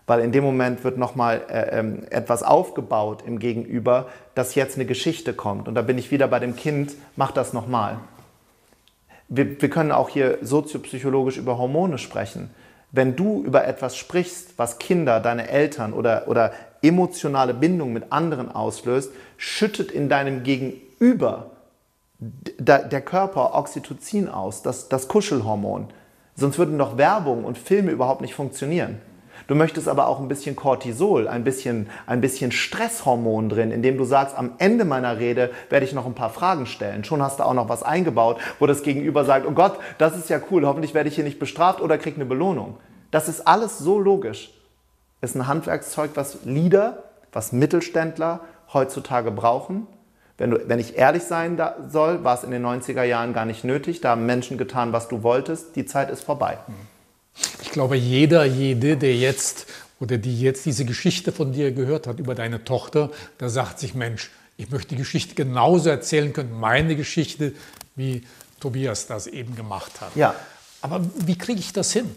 Weil in dem Moment wird nochmal äh, ähm, etwas aufgebaut im Gegenüber, dass jetzt eine Geschichte kommt. Und da bin ich wieder bei dem Kind, mach das nochmal. Wir, wir können auch hier soziopsychologisch über Hormone sprechen. Wenn du über etwas sprichst, was Kinder, deine Eltern oder, oder emotionale Bindung mit anderen auslöst, schüttet in deinem Gegenüber der Körper Oxytocin aus, das, das Kuschelhormon. Sonst würden doch Werbung und Filme überhaupt nicht funktionieren. Du möchtest aber auch ein bisschen Cortisol, ein bisschen, ein bisschen Stresshormon drin, indem du sagst, am Ende meiner Rede werde ich noch ein paar Fragen stellen. Schon hast du auch noch was eingebaut, wo das Gegenüber sagt, oh Gott, das ist ja cool, hoffentlich werde ich hier nicht bestraft oder kriege eine Belohnung. Das ist alles so logisch. Ist ein Handwerkszeug, was Leader, was Mittelständler heutzutage brauchen. Wenn, du, wenn ich ehrlich sein soll, war es in den 90er Jahren gar nicht nötig. Da haben Menschen getan, was du wolltest. Die Zeit ist vorbei. Ich glaube, jeder, jede, der jetzt oder die jetzt diese Geschichte von dir gehört hat über deine Tochter, da sagt sich, Mensch, ich möchte die Geschichte genauso erzählen können, meine Geschichte, wie Tobias das eben gemacht hat. Ja. Aber wie kriege ich das hin?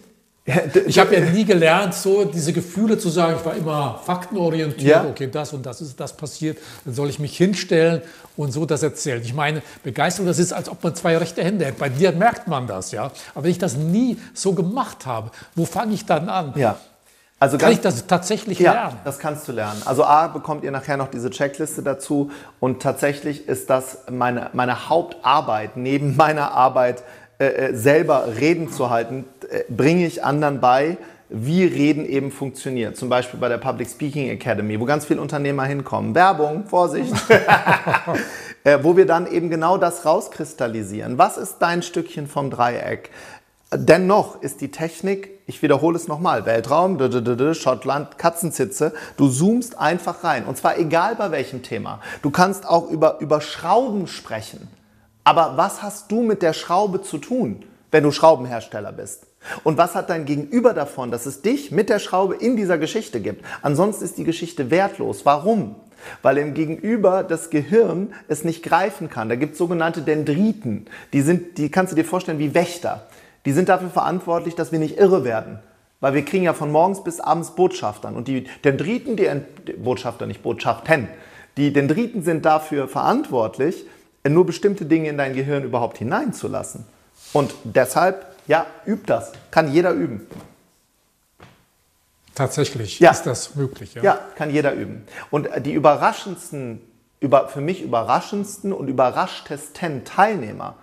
Ich habe ja nie gelernt, so diese Gefühle zu sagen. Ich war immer faktenorientiert. Ja. Okay, das und das ist das passiert. Dann soll ich mich hinstellen und so das erzählen. Ich meine, Begeisterung, das ist, als ob man zwei rechte Hände hätte. Bei dir merkt man das, ja. Aber wenn ich das nie so gemacht habe, wo fange ich dann an? Ja. Also Kann ich das tatsächlich ja, lernen? Das kannst du lernen. Also A bekommt ihr nachher noch diese Checkliste dazu und tatsächlich ist das meine, meine Hauptarbeit neben meiner Arbeit äh, äh, selber Reden zu halten, äh, bringe ich anderen bei, wie Reden eben funktioniert. Zum Beispiel bei der Public Speaking Academy, wo ganz viele Unternehmer hinkommen. Werbung, Vorsicht. äh, wo wir dann eben genau das rauskristallisieren. Was ist dein Stückchen vom Dreieck? Dennoch ist die Technik, ich wiederhole es nochmal, Weltraum, Schottland, Katzenzitze, du zoomst einfach rein. Und zwar egal bei welchem Thema. Du kannst auch über, über Schrauben sprechen. Aber was hast du mit der Schraube zu tun, wenn du Schraubenhersteller bist? Und was hat dein Gegenüber davon, dass es dich mit der Schraube in dieser Geschichte gibt? Ansonsten ist die Geschichte wertlos. Warum? Weil im Gegenüber das Gehirn es nicht greifen kann. Da gibt es sogenannte Dendriten. Die, sind, die kannst du dir vorstellen wie Wächter. Die sind dafür verantwortlich, dass wir nicht irre werden. Weil wir kriegen ja von morgens bis abends Botschaftern. Und die Dendriten, die Botschafter, nicht Botschaften, die Dendriten sind dafür verantwortlich, nur bestimmte Dinge in dein Gehirn überhaupt hineinzulassen. Und deshalb, ja, üb das. Kann jeder üben. Tatsächlich ja. ist das möglich. Ja? ja, kann jeder üben. Und die überraschendsten, über, für mich überraschendsten und überraschtesten Teilnehmer,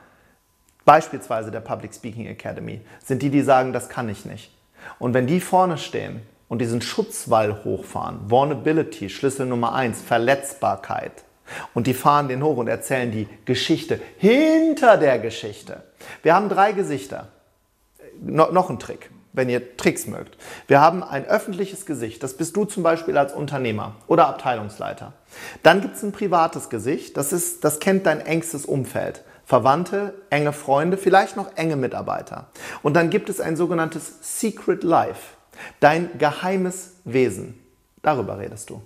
beispielsweise der Public Speaking Academy, sind die, die sagen, das kann ich nicht. Und wenn die vorne stehen und diesen Schutzwall hochfahren, Vulnerability, Schlüssel Nummer eins, Verletzbarkeit, und die fahren den hoch und erzählen die Geschichte hinter der Geschichte. Wir haben drei Gesichter. No, noch ein Trick, wenn ihr Tricks mögt. Wir haben ein öffentliches Gesicht. Das bist du zum Beispiel als Unternehmer oder Abteilungsleiter. Dann gibt es ein privates Gesicht. Das, ist, das kennt dein engstes Umfeld. Verwandte, enge Freunde, vielleicht noch enge Mitarbeiter. Und dann gibt es ein sogenanntes Secret Life. Dein geheimes Wesen. Darüber redest du.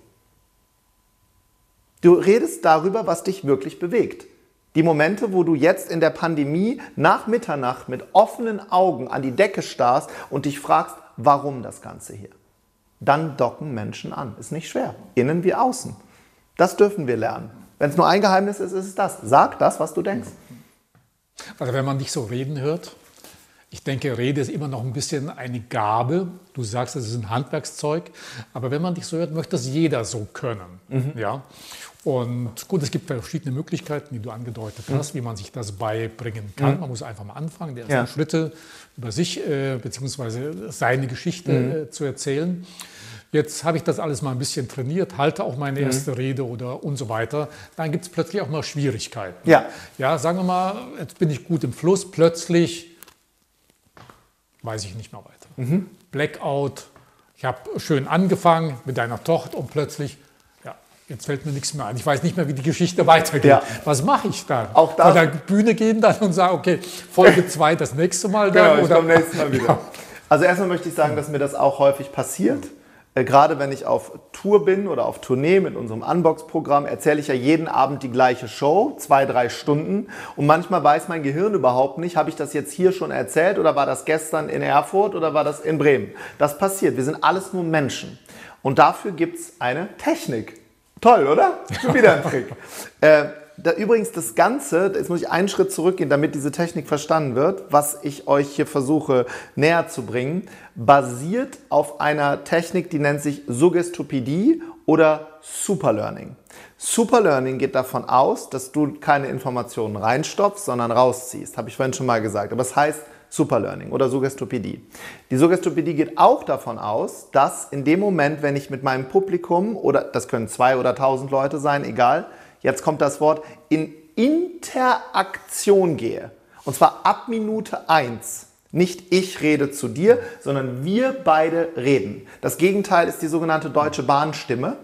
Du redest darüber, was dich wirklich bewegt. Die Momente, wo du jetzt in der Pandemie nach Mitternacht mit offenen Augen an die Decke starrst und dich fragst, warum das Ganze hier. Dann docken Menschen an. Ist nicht schwer. Innen wie außen. Das dürfen wir lernen. Wenn es nur ein Geheimnis ist, ist es das. Sag das, was du denkst. Also wenn man dich so reden hört, Ich denke, Rede ist immer noch ein bisschen eine Gabe. Du sagst, es ist ein Handwerkszeug. Aber wenn man dich so hört, möchte das jeder so können. Mhm. Ja? Und gut, es gibt verschiedene Möglichkeiten, die du angedeutet hast, mhm. wie man sich das beibringen kann. Mhm. Man muss einfach mal anfangen, die ersten ja. Schritte über sich äh, bzw. seine Geschichte mhm. äh, zu erzählen. Jetzt habe ich das alles mal ein bisschen trainiert, halte auch meine mhm. erste Rede oder und so weiter. Dann gibt es plötzlich auch mal Schwierigkeiten. Ja. Ja, sagen wir mal, jetzt bin ich gut im Fluss, plötzlich weiß ich nicht mehr weiter. Mhm. Blackout, ich habe schön angefangen mit deiner Tochter und plötzlich Jetzt fällt mir nichts mehr ein. Ich weiß nicht mehr, wie die Geschichte weitergeht. Ja. Was mache ich dann? Auch das. Von der Bühne gehen dann und sagen, okay, Folge 2 das nächste Mal dann? Genau, ich oder? komme nächstes Mal wieder. Also erstmal möchte ich sagen, dass mir das auch häufig passiert. Äh, gerade wenn ich auf Tour bin oder auf Tournee mit unserem Unbox-Programm, erzähle ich ja jeden Abend die gleiche Show, zwei, drei Stunden. Und manchmal weiß mein Gehirn überhaupt nicht, habe ich das jetzt hier schon erzählt oder war das gestern in Erfurt oder war das in Bremen? Das passiert. Wir sind alles nur Menschen. Und dafür gibt es eine Technik. Toll, oder? Schon wieder ein Trick. äh, da, übrigens das Ganze, jetzt muss ich einen Schritt zurückgehen, damit diese Technik verstanden wird, was ich euch hier versuche näher zu bringen, basiert auf einer Technik, die nennt sich Suggestopädie oder Superlearning. Superlearning geht davon aus, dass du keine Informationen reinstopfst, sondern rausziehst. Habe ich vorhin schon mal gesagt. Aber das heißt, Superlearning oder Suggestopädie. Die Suggestopädie geht auch davon aus, dass in dem Moment, wenn ich mit meinem Publikum oder das können zwei oder tausend Leute sein, egal, jetzt kommt das Wort, in Interaktion gehe. Und zwar ab Minute eins. Nicht ich rede zu dir, sondern wir beide reden. Das Gegenteil ist die sogenannte deutsche Bahnstimme.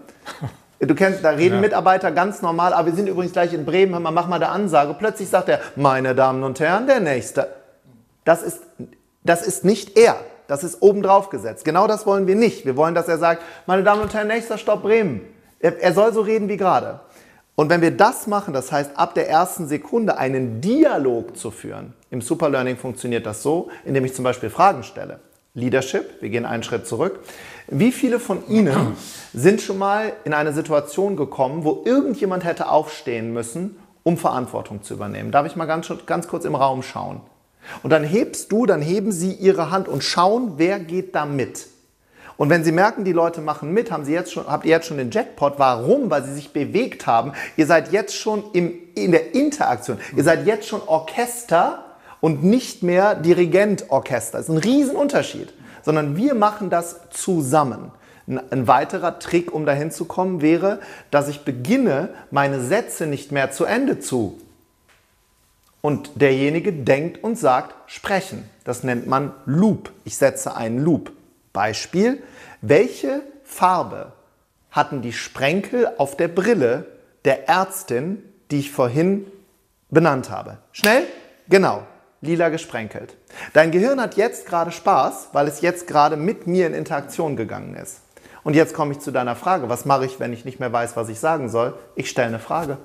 Du kennst, da reden ja. Mitarbeiter ganz normal, aber wir sind übrigens gleich in Bremen, hör mal, mach mal eine Ansage. Plötzlich sagt er, meine Damen und Herren, der Nächste. Das ist, das ist nicht er. Das ist obendrauf gesetzt. Genau das wollen wir nicht. Wir wollen, dass er sagt, meine Damen und Herren, nächster Stopp Bremen. Er, er soll so reden wie gerade. Und wenn wir das machen, das heißt ab der ersten Sekunde einen Dialog zu führen, im Superlearning funktioniert das so, indem ich zum Beispiel Fragen stelle. Leadership, wir gehen einen Schritt zurück. Wie viele von Ihnen sind schon mal in eine Situation gekommen, wo irgendjemand hätte aufstehen müssen, um Verantwortung zu übernehmen? Darf ich mal ganz, ganz kurz im Raum schauen? Und dann hebst du, dann heben sie ihre Hand und schauen, wer geht da mit. Und wenn Sie merken, die Leute machen mit, haben Sie jetzt schon, habt ihr jetzt schon den Jackpot. Warum? Weil Sie sich bewegt haben. Ihr seid jetzt schon im, in der Interaktion. Ihr seid jetzt schon Orchester und nicht mehr Dirigentorchester. Das ist ein Riesenunterschied. Sondern wir machen das zusammen. Ein weiterer Trick, um dahin zu kommen, wäre, dass ich beginne, meine Sätze nicht mehr zu Ende zu und derjenige denkt und sagt sprechen. Das nennt man Loop. Ich setze einen Loop. Beispiel, welche Farbe hatten die Sprenkel auf der Brille der Ärztin, die ich vorhin benannt habe? Schnell? Genau. Lila gesprenkelt. Dein Gehirn hat jetzt gerade Spaß, weil es jetzt gerade mit mir in Interaktion gegangen ist. Und jetzt komme ich zu deiner Frage. Was mache ich, wenn ich nicht mehr weiß, was ich sagen soll? Ich stelle eine Frage.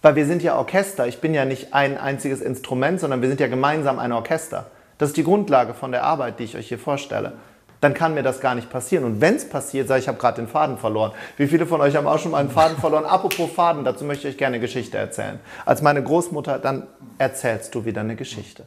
Weil wir sind ja Orchester. Ich bin ja nicht ein einziges Instrument, sondern wir sind ja gemeinsam ein Orchester. Das ist die Grundlage von der Arbeit, die ich euch hier vorstelle. Dann kann mir das gar nicht passieren. Und wenn es passiert, sage ich, ich habe gerade den Faden verloren. Wie viele von euch haben auch schon mal einen Faden verloren? Apropos Faden, dazu möchte ich euch gerne eine Geschichte erzählen. Als meine Großmutter, dann erzählst du wieder eine Geschichte.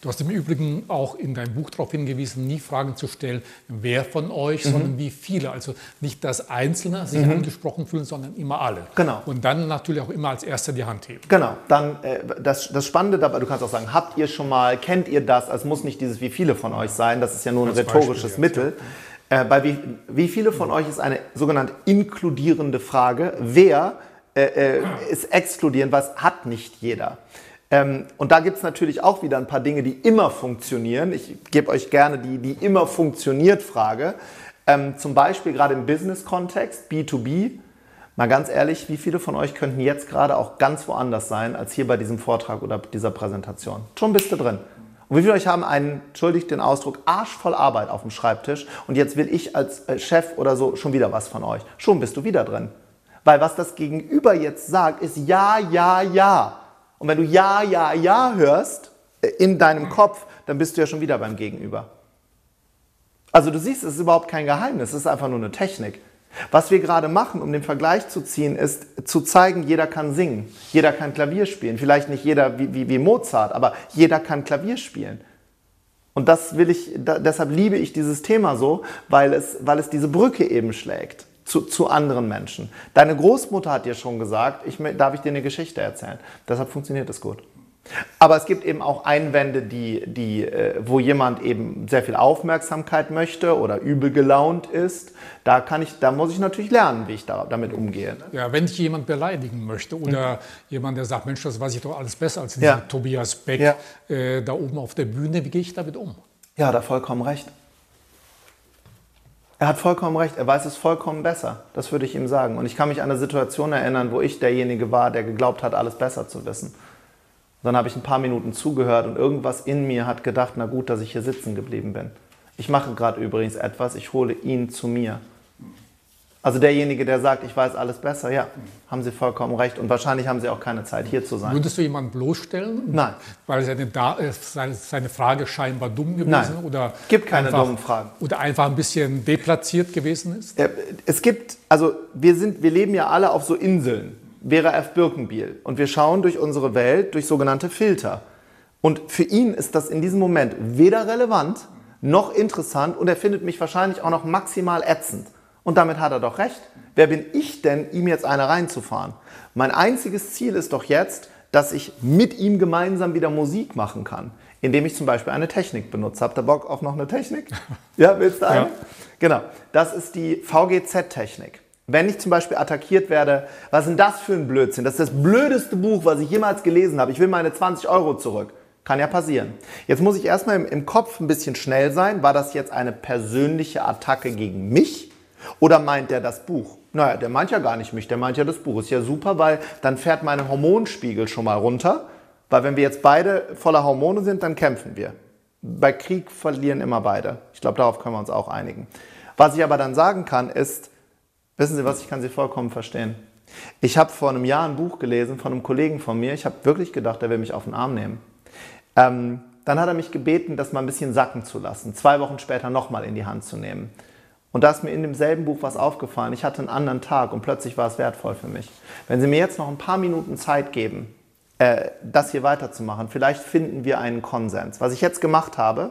Du hast im Übrigen auch in deinem Buch darauf hingewiesen, nie Fragen zu stellen, wer von euch, mhm. sondern wie viele. Also nicht, dass Einzelne sich mhm. angesprochen fühlen, sondern immer alle. Genau. Und dann natürlich auch immer als Erster die Hand heben. Genau. Dann äh, das, das Spannende dabei, du kannst auch sagen, habt ihr schon mal, kennt ihr das? Es muss nicht dieses wie viele von euch sein, das ist ja nur ein als rhetorisches Beispiel, Mittel. Ja. Äh, bei wie, wie viele von euch ist eine sogenannte inkludierende Frage? Wer äh, äh ist exkludierend? Was hat nicht jeder? Ähm, und da gibt es natürlich auch wieder ein paar Dinge, die immer funktionieren. Ich gebe euch gerne die, die immer funktioniert Frage. Ähm, zum Beispiel gerade im Business-Kontext, B2B. Mal ganz ehrlich, wie viele von euch könnten jetzt gerade auch ganz woanders sein als hier bei diesem Vortrag oder dieser Präsentation? Schon bist du drin. Und wie viele von euch haben einen, entschuldigt den Ausdruck, arschvoll Arbeit auf dem Schreibtisch und jetzt will ich als äh, Chef oder so schon wieder was von euch? Schon bist du wieder drin. Weil was das Gegenüber jetzt sagt, ist ja, ja, ja. Und wenn du Ja, Ja, Ja hörst äh, in deinem Kopf, dann bist du ja schon wieder beim Gegenüber. Also du siehst, es ist überhaupt kein Geheimnis, es ist einfach nur eine Technik. Was wir gerade machen, um den Vergleich zu ziehen, ist zu zeigen, jeder kann singen, jeder kann Klavier spielen. Vielleicht nicht jeder wie, wie, wie Mozart, aber jeder kann Klavier spielen. Und das will ich, da, deshalb liebe ich dieses Thema so, weil es, weil es diese Brücke eben schlägt zu, zu anderen Menschen. Deine Großmutter hat dir schon gesagt, ich, darf ich dir eine Geschichte erzählen. Deshalb funktioniert es gut. Aber es gibt eben auch Einwände, die, die, äh, wo jemand eben sehr viel Aufmerksamkeit möchte oder übel gelaunt ist. Da, kann ich, da muss ich natürlich lernen, wie ich da, damit umgehe. Ja, wenn ich jemand beleidigen möchte oder mhm. jemand, der sagt, Mensch, das weiß ich doch alles besser als dieser ja. Tobias Beck ja. äh, da oben auf der Bühne, wie gehe ich damit um? Ja, da vollkommen recht. Er hat vollkommen recht, er weiß es vollkommen besser. Das würde ich ihm sagen. Und ich kann mich an eine Situation erinnern, wo ich derjenige war, der geglaubt hat, alles besser zu wissen. Dann habe ich ein paar Minuten zugehört und irgendwas in mir hat gedacht, na gut, dass ich hier sitzen geblieben bin. Ich mache gerade übrigens etwas, ich hole ihn zu mir. Also derjenige, der sagt, ich weiß alles besser, ja, haben Sie vollkommen recht. Und wahrscheinlich haben Sie auch keine Zeit, hier zu sein. Würdest du jemanden bloßstellen? Nein. Weil seine, äh, seine Frage scheinbar dumm gewesen Nein. oder gibt keine einfach, dummen Fragen. Oder einfach ein bisschen deplatziert gewesen ist? Es gibt, also wir, sind, wir leben ja alle auf so Inseln. Vera F. Birkenbiel. Und wir schauen durch unsere Welt durch sogenannte Filter. Und für ihn ist das in diesem Moment weder relevant noch interessant und er findet mich wahrscheinlich auch noch maximal ätzend. Und damit hat er doch recht. Wer bin ich denn, ihm jetzt eine reinzufahren? Mein einziges Ziel ist doch jetzt, dass ich mit ihm gemeinsam wieder Musik machen kann, indem ich zum Beispiel eine Technik benutze. Habt ihr Bock auf noch eine Technik? Ja, willst du eine? Ja. Genau, das ist die VGZ-Technik. Wenn ich zum Beispiel attackiert werde, was ist denn das für ein Blödsinn? Das ist das blödeste Buch, was ich jemals gelesen habe. Ich will meine 20 Euro zurück. Kann ja passieren. Jetzt muss ich erstmal im, im Kopf ein bisschen schnell sein. War das jetzt eine persönliche Attacke gegen mich? Oder meint der das Buch? Naja, der meint ja gar nicht mich, der meint ja das Buch. Ist ja super, weil dann fährt mein Hormonspiegel schon mal runter. Weil wenn wir jetzt beide voller Hormone sind, dann kämpfen wir. Bei Krieg verlieren immer beide. Ich glaube, darauf können wir uns auch einigen. Was ich aber dann sagen kann, ist, wissen Sie was, ich kann Sie vollkommen verstehen. Ich habe vor einem Jahr ein Buch gelesen von einem Kollegen von mir. Ich habe wirklich gedacht, er will mich auf den Arm nehmen. Ähm, dann hat er mich gebeten, das mal ein bisschen sacken zu lassen. Zwei Wochen später nochmal in die Hand zu nehmen. Und da ist mir in demselben Buch was aufgefallen. Ich hatte einen anderen Tag und plötzlich war es wertvoll für mich. Wenn Sie mir jetzt noch ein paar Minuten Zeit geben, äh, das hier weiterzumachen, vielleicht finden wir einen Konsens. Was ich jetzt gemacht habe,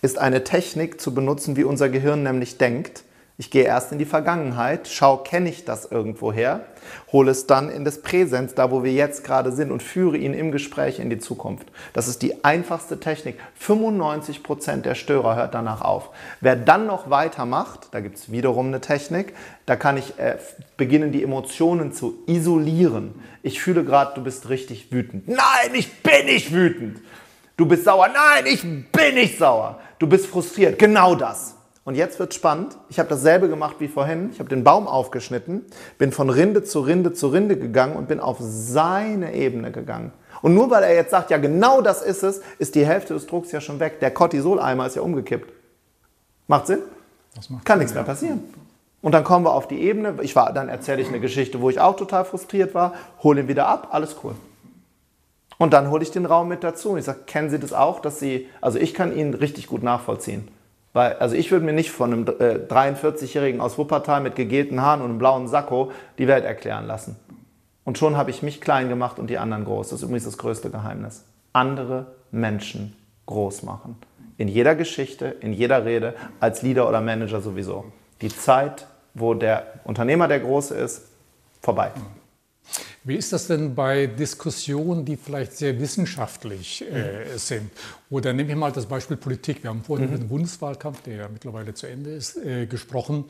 ist eine Technik zu benutzen, wie unser Gehirn nämlich denkt ich gehe erst in die Vergangenheit, schaue, kenne ich das irgendwoher, hole es dann in das Präsens, da wo wir jetzt gerade sind und führe ihn im Gespräch in die Zukunft. Das ist die einfachste Technik. 95 Prozent der Störer hört danach auf. Wer dann noch weitermacht, da gibt es wiederum eine Technik, da kann ich äh, beginnen, die Emotionen zu isolieren. Ich fühle gerade, du bist richtig wütend. Nein, ich bin nicht wütend. Du bist sauer. Nein, ich bin nicht sauer. Du bist frustriert. Genau das. Und jetzt wird spannend. Ich habe dasselbe gemacht wie vorhin. Ich habe den Baum aufgeschnitten, bin von Rinde zu Rinde zu Rinde gegangen und bin auf seine Ebene gegangen. Und nur weil er jetzt sagt, ja genau das ist es, ist die Hälfte des Drucks ja schon weg. Der Cortisoleimer ist ja umgekippt. Macht Sinn? Macht Kann Sinn, nichts mehr passieren. Und dann kommen wir auf die Ebene. Ich war, dann erzähle ich eine Geschichte, wo ich auch total frustriert war, hole ihn wieder ab, alles cool. Und dann hole ich den Raum mit dazu. Und ich sage, kennen Sie das auch, dass Sie, also ich kann Ihnen richtig gut nachvollziehen. Weil, also ich würde mir nicht von einem äh, 43-Jährigen aus Wuppertal mit gegelten Haaren und einem blauen Sakko die Welt erklären lassen. Und schon habe ich mich klein gemacht und die anderen groß. Das ist übrigens das größte Geheimnis. Andere Menschen groß machen. In jeder Geschichte, in jeder Rede, als Leader oder Manager sowieso. Die Zeit, wo der Unternehmer der Große ist, vorbei. Wie ist das denn bei Diskussionen, die vielleicht sehr wissenschaftlich äh, sind? Oder nehme ich mal das Beispiel Politik. Wir haben vorhin mhm. über den Bundeswahlkampf, der ja mittlerweile zu Ende ist, äh, gesprochen.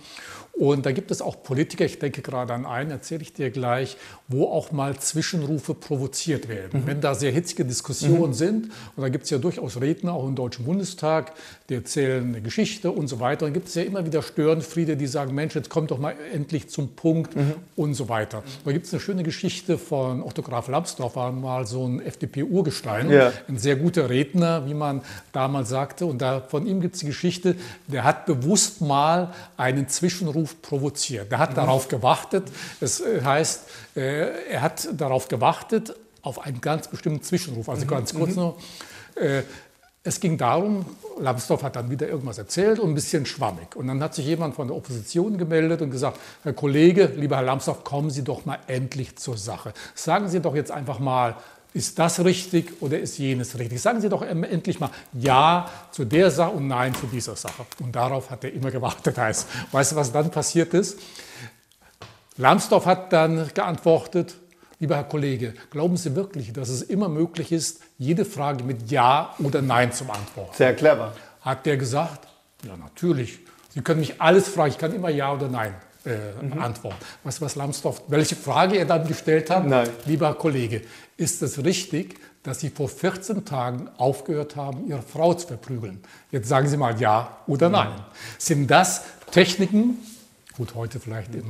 Und da gibt es auch Politiker, ich denke gerade an einen, erzähle ich dir gleich, wo auch mal Zwischenrufe provoziert werden. Mhm. Wenn da sehr hitzige Diskussionen mhm. sind, und da gibt es ja durchaus Redner, auch im Deutschen Bundestag, die erzählen eine Geschichte und so weiter, dann gibt es ja immer wieder Störenfriede, die sagen, Mensch, jetzt kommt doch mal endlich zum Punkt mhm. und so weiter. Da gibt es eine schöne Geschichte von Otto Graf Lambsdorff, war mal so ein FDP-Urgestein, ja. ein sehr guter Redner, wie man damals sagte. Und da, von ihm gibt es die Geschichte, der hat bewusst mal einen Zwischenruf provoziert. Der hat mhm. darauf gewartet. Das äh, heißt, äh, er hat darauf gewartet, auf einen ganz bestimmten Zwischenruf. Also mhm. ganz kurz mhm. noch. Äh, es ging darum, Lambsdorff hat dann wieder irgendwas erzählt und ein bisschen schwammig. Und dann hat sich jemand von der Opposition gemeldet und gesagt, Herr Kollege, lieber Herr Lambsdorff, kommen Sie doch mal endlich zur Sache. Sagen Sie doch jetzt einfach mal, ist das richtig oder ist jenes richtig? Sagen Sie doch endlich mal Ja zu der Sache und Nein zu dieser Sache. Und darauf hat er immer gewartet. Heißt. Weißt du, was dann passiert ist? Lambsdorff hat dann geantwortet, lieber Herr Kollege, glauben Sie wirklich, dass es immer möglich ist, jede Frage mit Ja oder Nein zu beantworten? Sehr clever. Hat der gesagt, ja natürlich. Sie können mich alles fragen, ich kann immer Ja oder Nein äh, mhm. antworten. Weißt du, was Lambsdorff, welche Frage er dann gestellt hat? Nein. Lieber Herr Kollege, ist es richtig, dass Sie vor 14 Tagen aufgehört haben, Ihre Frau zu verprügeln? Jetzt sagen Sie mal Ja oder Nein. Sind das Techniken, Gut, heute vielleicht in,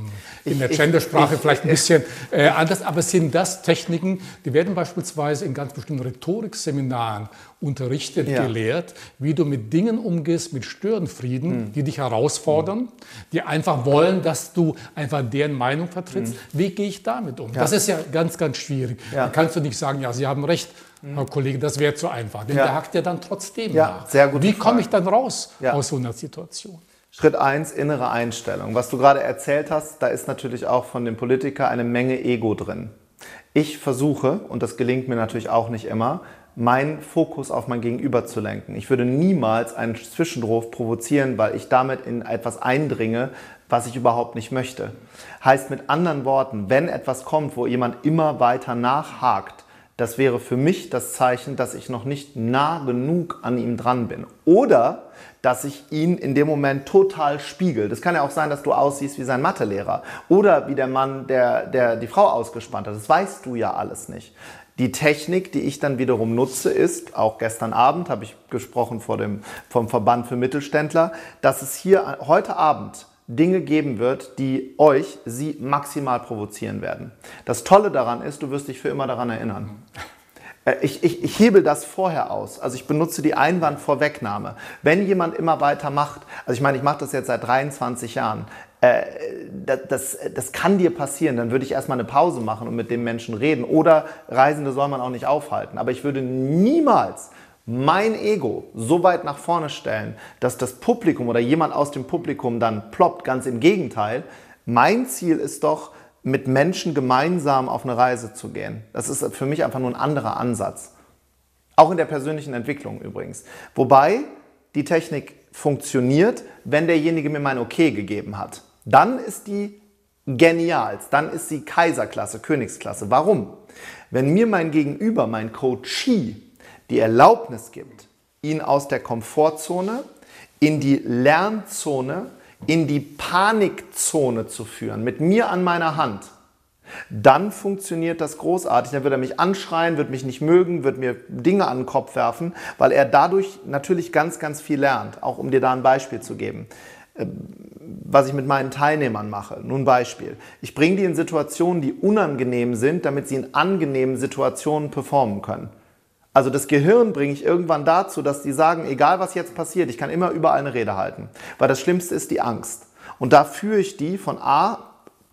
in der Gendersprache vielleicht ein bisschen äh, anders, aber sind das Techniken, die werden beispielsweise in ganz bestimmten Rhetorikseminaren unterrichtet, ja. gelehrt, wie du mit Dingen umgehst, mit Störenfrieden, hm. die dich herausfordern, die einfach wollen, dass du einfach deren Meinung vertrittst. Hm. Wie gehe ich damit um? Ja. Das ist ja ganz, ganz schwierig. Ja. Da kannst du nicht sagen, ja, Sie haben recht, hm. Herr Kollege, das wäre zu einfach. Denn der hackt ja dann trotzdem nach. Sehr gut. Wie komme ich dann raus aus so einer Situation? Schritt eins innere Einstellung. Was du gerade erzählt hast, da ist natürlich auch von dem Politiker eine Menge Ego drin. Ich versuche, und das gelingt mir natürlich auch nicht immer, meinen Fokus auf mein Gegenüber zu lenken. Ich würde niemals einen Zwischenruf provozieren, weil ich damit in etwas eindringe, was ich überhaupt nicht möchte. Heißt mit anderen Worten, wenn etwas kommt, wo jemand immer weiter nachhakt, das wäre für mich das Zeichen, dass ich noch nicht nah genug an ihm dran bin. Oder dass ich ihn in dem Moment total spiegel. Das kann ja auch sein, dass du aussiehst wie sein Mathelehrer oder wie der Mann, der, der die Frau ausgespannt hat. Das weißt du ja alles nicht. Die Technik, die ich dann wiederum nutze, ist, auch gestern Abend habe ich gesprochen vor dem, vom Verband für Mittelständler, dass es hier heute Abend Dinge geben wird, die euch, sie maximal provozieren werden. Das Tolle daran ist, du wirst dich für immer daran erinnern. Äh, ich, ich, ich hebel das vorher aus. Also ich benutze die Einwandvorwegnahme. Wenn jemand immer weiter macht, also ich meine, ich mache das jetzt seit 23 Jahren, äh, das, das kann dir passieren. Dann würde ich erstmal eine Pause machen und mit dem Menschen reden. Oder Reisende soll man auch nicht aufhalten. Aber ich würde niemals mein Ego so weit nach vorne stellen, dass das Publikum oder jemand aus dem Publikum dann ploppt. Ganz im Gegenteil. Mein Ziel ist doch, mit Menschen gemeinsam auf eine Reise zu gehen. Das ist für mich einfach nur ein anderer Ansatz. Auch in der persönlichen Entwicklung übrigens. Wobei die Technik funktioniert, wenn derjenige mir mein Okay gegeben hat. Dann ist die genial. Dann ist sie Kaiserklasse, Königsklasse. Warum? Wenn mir mein Gegenüber, mein Coachee, die Erlaubnis gibt, ihn aus der Komfortzone in die Lernzone in die Panikzone zu führen, mit mir an meiner Hand, dann funktioniert das großartig. Dann wird er mich anschreien, wird mich nicht mögen, wird mir Dinge an den Kopf werfen, weil er dadurch natürlich ganz, ganz viel lernt. Auch um dir da ein Beispiel zu geben. Ähm, was ich mit meinen Teilnehmern mache. Nun Beispiel. Ich bringe die in Situationen, die unangenehm sind, damit sie in angenehmen Situationen performen können. Also das Gehirn bringe ich irgendwann dazu, dass die sagen, egal was jetzt passiert, ich kann immer überall eine Rede halten. Weil das Schlimmste ist die Angst. Und da führe ich die von A,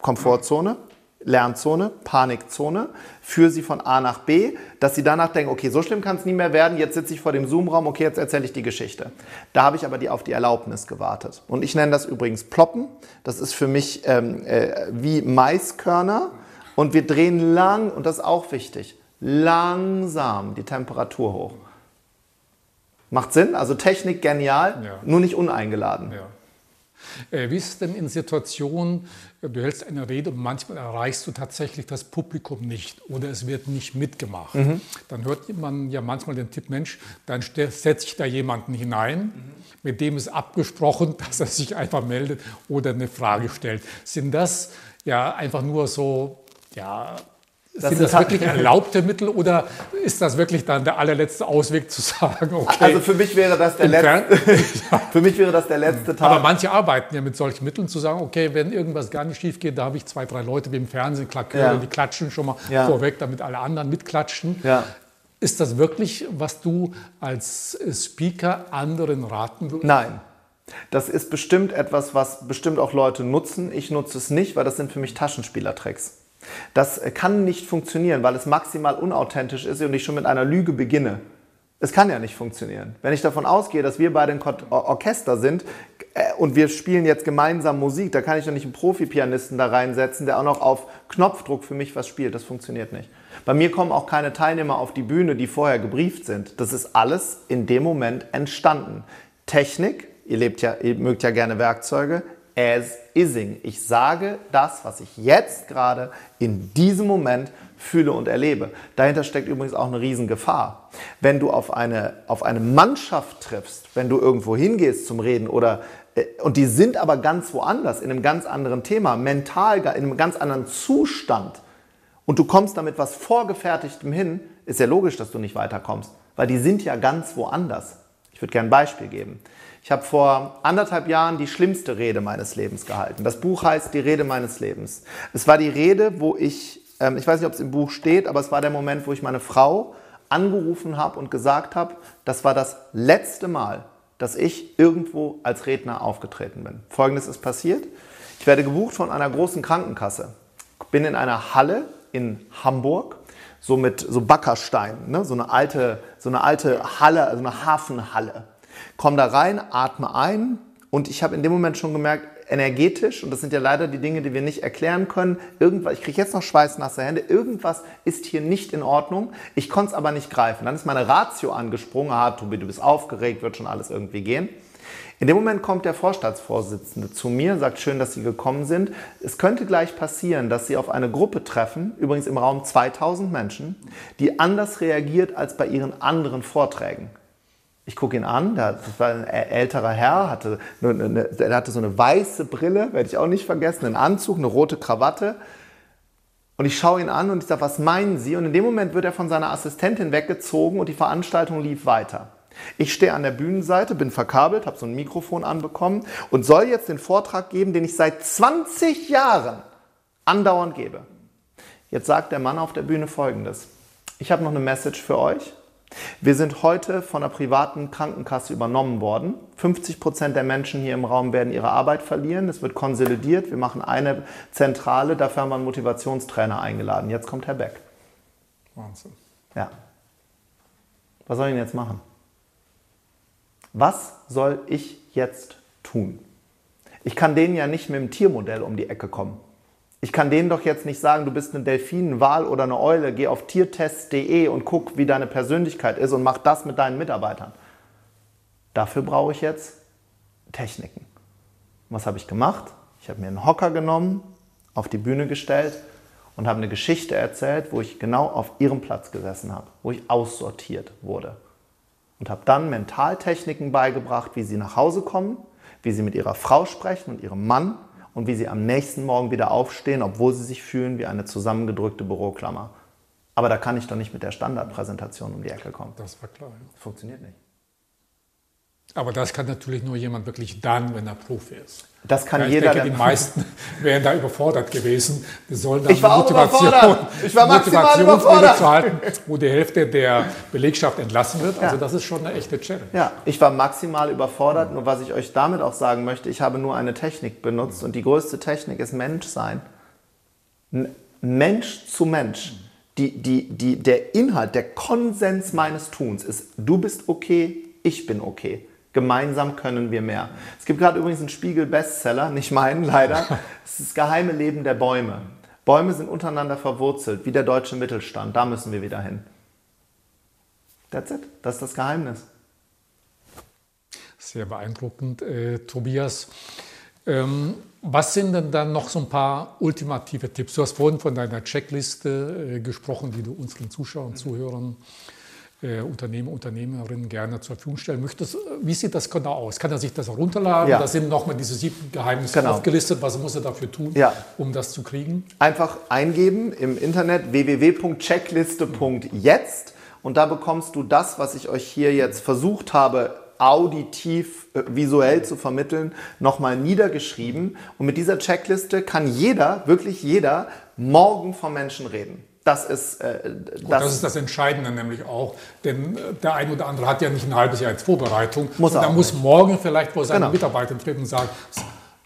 Komfortzone, Lernzone, Panikzone, führe sie von A nach B, dass sie danach denken, okay, so schlimm kann es nie mehr werden, jetzt sitze ich vor dem Zoom-Raum, okay, jetzt erzähle ich die Geschichte. Da habe ich aber die auf die Erlaubnis gewartet. Und ich nenne das übrigens Ploppen. Das ist für mich ähm, äh, wie Maiskörner. Und wir drehen lang, und das ist auch wichtig, langsam die Temperatur hoch. Macht Sinn? Also Technik genial, ja. nur nicht uneingeladen. Ja. Äh, wie ist es denn in Situationen, du hältst eine Rede und manchmal erreichst du tatsächlich das Publikum nicht oder es wird nicht mitgemacht? Mhm. Dann hört man ja manchmal den Tipp, Mensch, dann setze ich da jemanden hinein, mhm. mit dem ist abgesprochen, dass er sich einfach meldet oder eine Frage stellt. Sind das ja einfach nur so ja, das Sind das wirklich erlaubte Mittel oder ist das wirklich dann der allerletzte Ausweg zu sagen, okay? Also für mich wäre das der letzte, für mich wäre das der letzte Tag. Aber manche arbeiten ja mit solchen Mitteln zu sagen, okay, wenn irgendwas gar nicht schief geht, da habe ich zwei, drei Leute wie im Fernsehen, Klaköre, ja. die klatschen schon mal ja. vorweg, damit alle anderen mitklatschen. Ja. Ist das wirklich, was du als Speaker anderen raten würdest? Nein. Das ist bestimmt etwas, was bestimmt auch Leute nutzen. Ich nutze es nicht, weil das sind für mich Taschenspielertricks. Das kann nicht funktionieren, weil es maximal unauthentisch ist und ich schon mit einer Lüge beginne. Es kann ja nicht funktionieren. Wenn ich davon ausgehe, dass wir beide ein Orchester sind, äh, und wir spielen jetzt gemeinsam Musik, da kann ich doch nicht einen Profi-Pianisten da reinsetzen, der auch noch auf Knopfdruck für mich was spielt. Das funktioniert nicht. Bei mir kommen auch keine Teilnehmer auf die Bühne, die vorher gebrieft sind. Das ist alles in dem Moment entstanden. Technik, ihr, lebt ja, ihr mögt ja gerne Werkzeuge, as ising. Ich sage das, was ich jetzt gerade in diesem Moment fühle und erlebe. Dahinter steckt übrigens auch eine Riesengefahr. Wenn du auf eine, auf eine Mannschaft triffst, wenn du irgendwo hingehst zum Reden oder äh, und die sind aber ganz woanders, in einem ganz anderen Thema, mental, in einem ganz anderen Zustand und du kommst damit was Vorgefertigtem hin, ist ja logisch, dass du nicht weiterkommst, weil die sind ja ganz woanders. Ich würde gerne ein Beispiel geben. Ich habe vor anderthalb Jahren die schlimmste Rede meines Lebens gehalten. Das Buch heißt Die Rede meines Lebens. Es war die Rede, wo ich ähm, ich weiß nicht, ob es im Buch steht, aber es war der Moment, wo ich meine Frau angerufen habe und gesagt habe, das war das letzte Mal, dass ich irgendwo als Redner aufgetreten bin. Folgendes ist passiert. Ich werde gebucht von einer großen Krankenkasse. Bin in einer Halle in Hamburg, so mit so Backersteinen, ne? so, eine alte, so eine alte Halle, also eine Hafenhalle. Komm da rein, atme ein und ich habe in dem Moment schon gemerkt, energetisch, und das sind ja leider die Dinge, die wir nicht erklären können, irgendwas, ich kriege jetzt noch schweißnasse Hände, irgendwas ist hier nicht in Ordnung, ich konnte es aber nicht greifen. Dann ist meine Ratio angesprungen, ah, Tobi, du bist aufgeregt, wird schon alles irgendwie gehen. In dem Moment kommt der Vorstandsvorsitzende zu mir, sagt, schön, dass Sie gekommen sind. Es könnte gleich passieren, dass Sie auf eine Gruppe treffen, übrigens im Raum 2000 Menschen, die anders reagiert als bei Ihren anderen Vorträgen. Ich gucke ihn an, das war ein älterer Herr, hatte eine, eine, der hatte so eine weiße Brille, werde ich auch nicht vergessen, einen Anzug, eine rote Krawatte. Und ich schaue ihn an und ich sage, was meinen Sie? Und in dem Moment wird er von seiner Assistentin weggezogen und die Veranstaltung lief weiter. Ich stehe an der Bühnenseite, bin verkabelt, habe so ein Mikrofon anbekommen und soll jetzt den Vortrag geben, den ich seit 20 Jahren andauernd gebe. Jetzt sagt der Mann auf der Bühne Folgendes. Ich habe noch eine Message für euch. Wir sind heute von einer privaten Krankenkasse übernommen worden. 50 Prozent der Menschen hier im Raum werden ihre Arbeit verlieren. Es wird konsolidiert. Wir machen eine Zentrale. Dafür haben wir einen Motivationstrainer eingeladen. Jetzt kommt Herr Beck. Wahnsinn. Ja. Was soll ich denn jetzt machen? Was soll ich jetzt tun? Ich kann denen ja nicht mit dem Tiermodell um die Ecke kommen. Ich kann denen doch jetzt nicht sagen, du bist eine Delfin, ein Wal oder eine Eule, geh auf tiertest.de und guck, wie deine Persönlichkeit ist und mach das mit deinen Mitarbeitern. Dafür brauche ich jetzt Techniken. Was habe ich gemacht? Ich habe mir einen Hocker genommen, auf die Bühne gestellt und habe eine Geschichte erzählt, wo ich genau auf ihrem Platz gesessen habe, wo ich aussortiert wurde. Und habe dann Mentaltechniken beigebracht, wie sie nach Hause kommen, wie sie mit ihrer Frau sprechen und ihrem Mann und wie sie am nächsten Morgen wieder aufstehen, obwohl sie sich fühlen wie eine zusammengedrückte Büroklammer. Aber da kann ich doch nicht mit der Standardpräsentation um die Ecke kommen. Das war klar. Ja. Funktioniert nicht. Aber das kann natürlich nur jemand wirklich dann, wenn er Profi ist. Das kann ja, ich jeder. Denke, die meisten wären da überfordert gewesen. Wir sollen da ich war Motivation, ich war maximal überfordert. zu halten, wo die Hälfte der Belegschaft entlassen wird. Also ja. das ist schon eine echte Challenge. Ja, ich war maximal überfordert. Nur was ich euch damit auch sagen möchte, ich habe nur eine Technik benutzt und die größte Technik ist Menschsein. Mensch zu Mensch. Die, die, die, der Inhalt, der Konsens meines Tuns ist, du bist okay, ich bin okay. Gemeinsam können wir mehr. Es gibt gerade übrigens einen Spiegel-Bestseller, nicht meinen leider. Es ist das geheime Leben der Bäume. Bäume sind untereinander verwurzelt, wie der deutsche Mittelstand. Da müssen wir wieder hin. That's it. Das ist das Geheimnis. Sehr beeindruckend, äh, Tobias. Ähm, was sind denn dann noch so ein paar ultimative Tipps? Du hast vorhin von deiner Checkliste äh, gesprochen, die du unseren Zuschauern und Zuhörern äh, Unternehmer, Unternehmerinnen gerne zur Verfügung stellen möchtest. Wie sieht das genau aus? Kann er sich das herunterladen? Ja. Da sind nochmal diese sieben Geheimnisse Genau. aufgelistet. Was muss er dafür tun, Ja. um das zu kriegen? Einfach eingeben im Internet www.checkliste.jetzt und da bekommst du das, was ich euch hier jetzt versucht habe, auditiv, äh, visuell zu vermitteln, nochmal niedergeschrieben. Und mit dieser Checkliste kann jeder, wirklich jeder, morgen vom Menschen reden. Das ist, äh, Und das, ist das Entscheidende nämlich auch, denn äh, der eine oder andere hat ja nicht ein halbes Jahr als Vorbereitung. Muss und er muss morgen vielleicht vor seinen Genau. Mitarbeitern treten und sagen,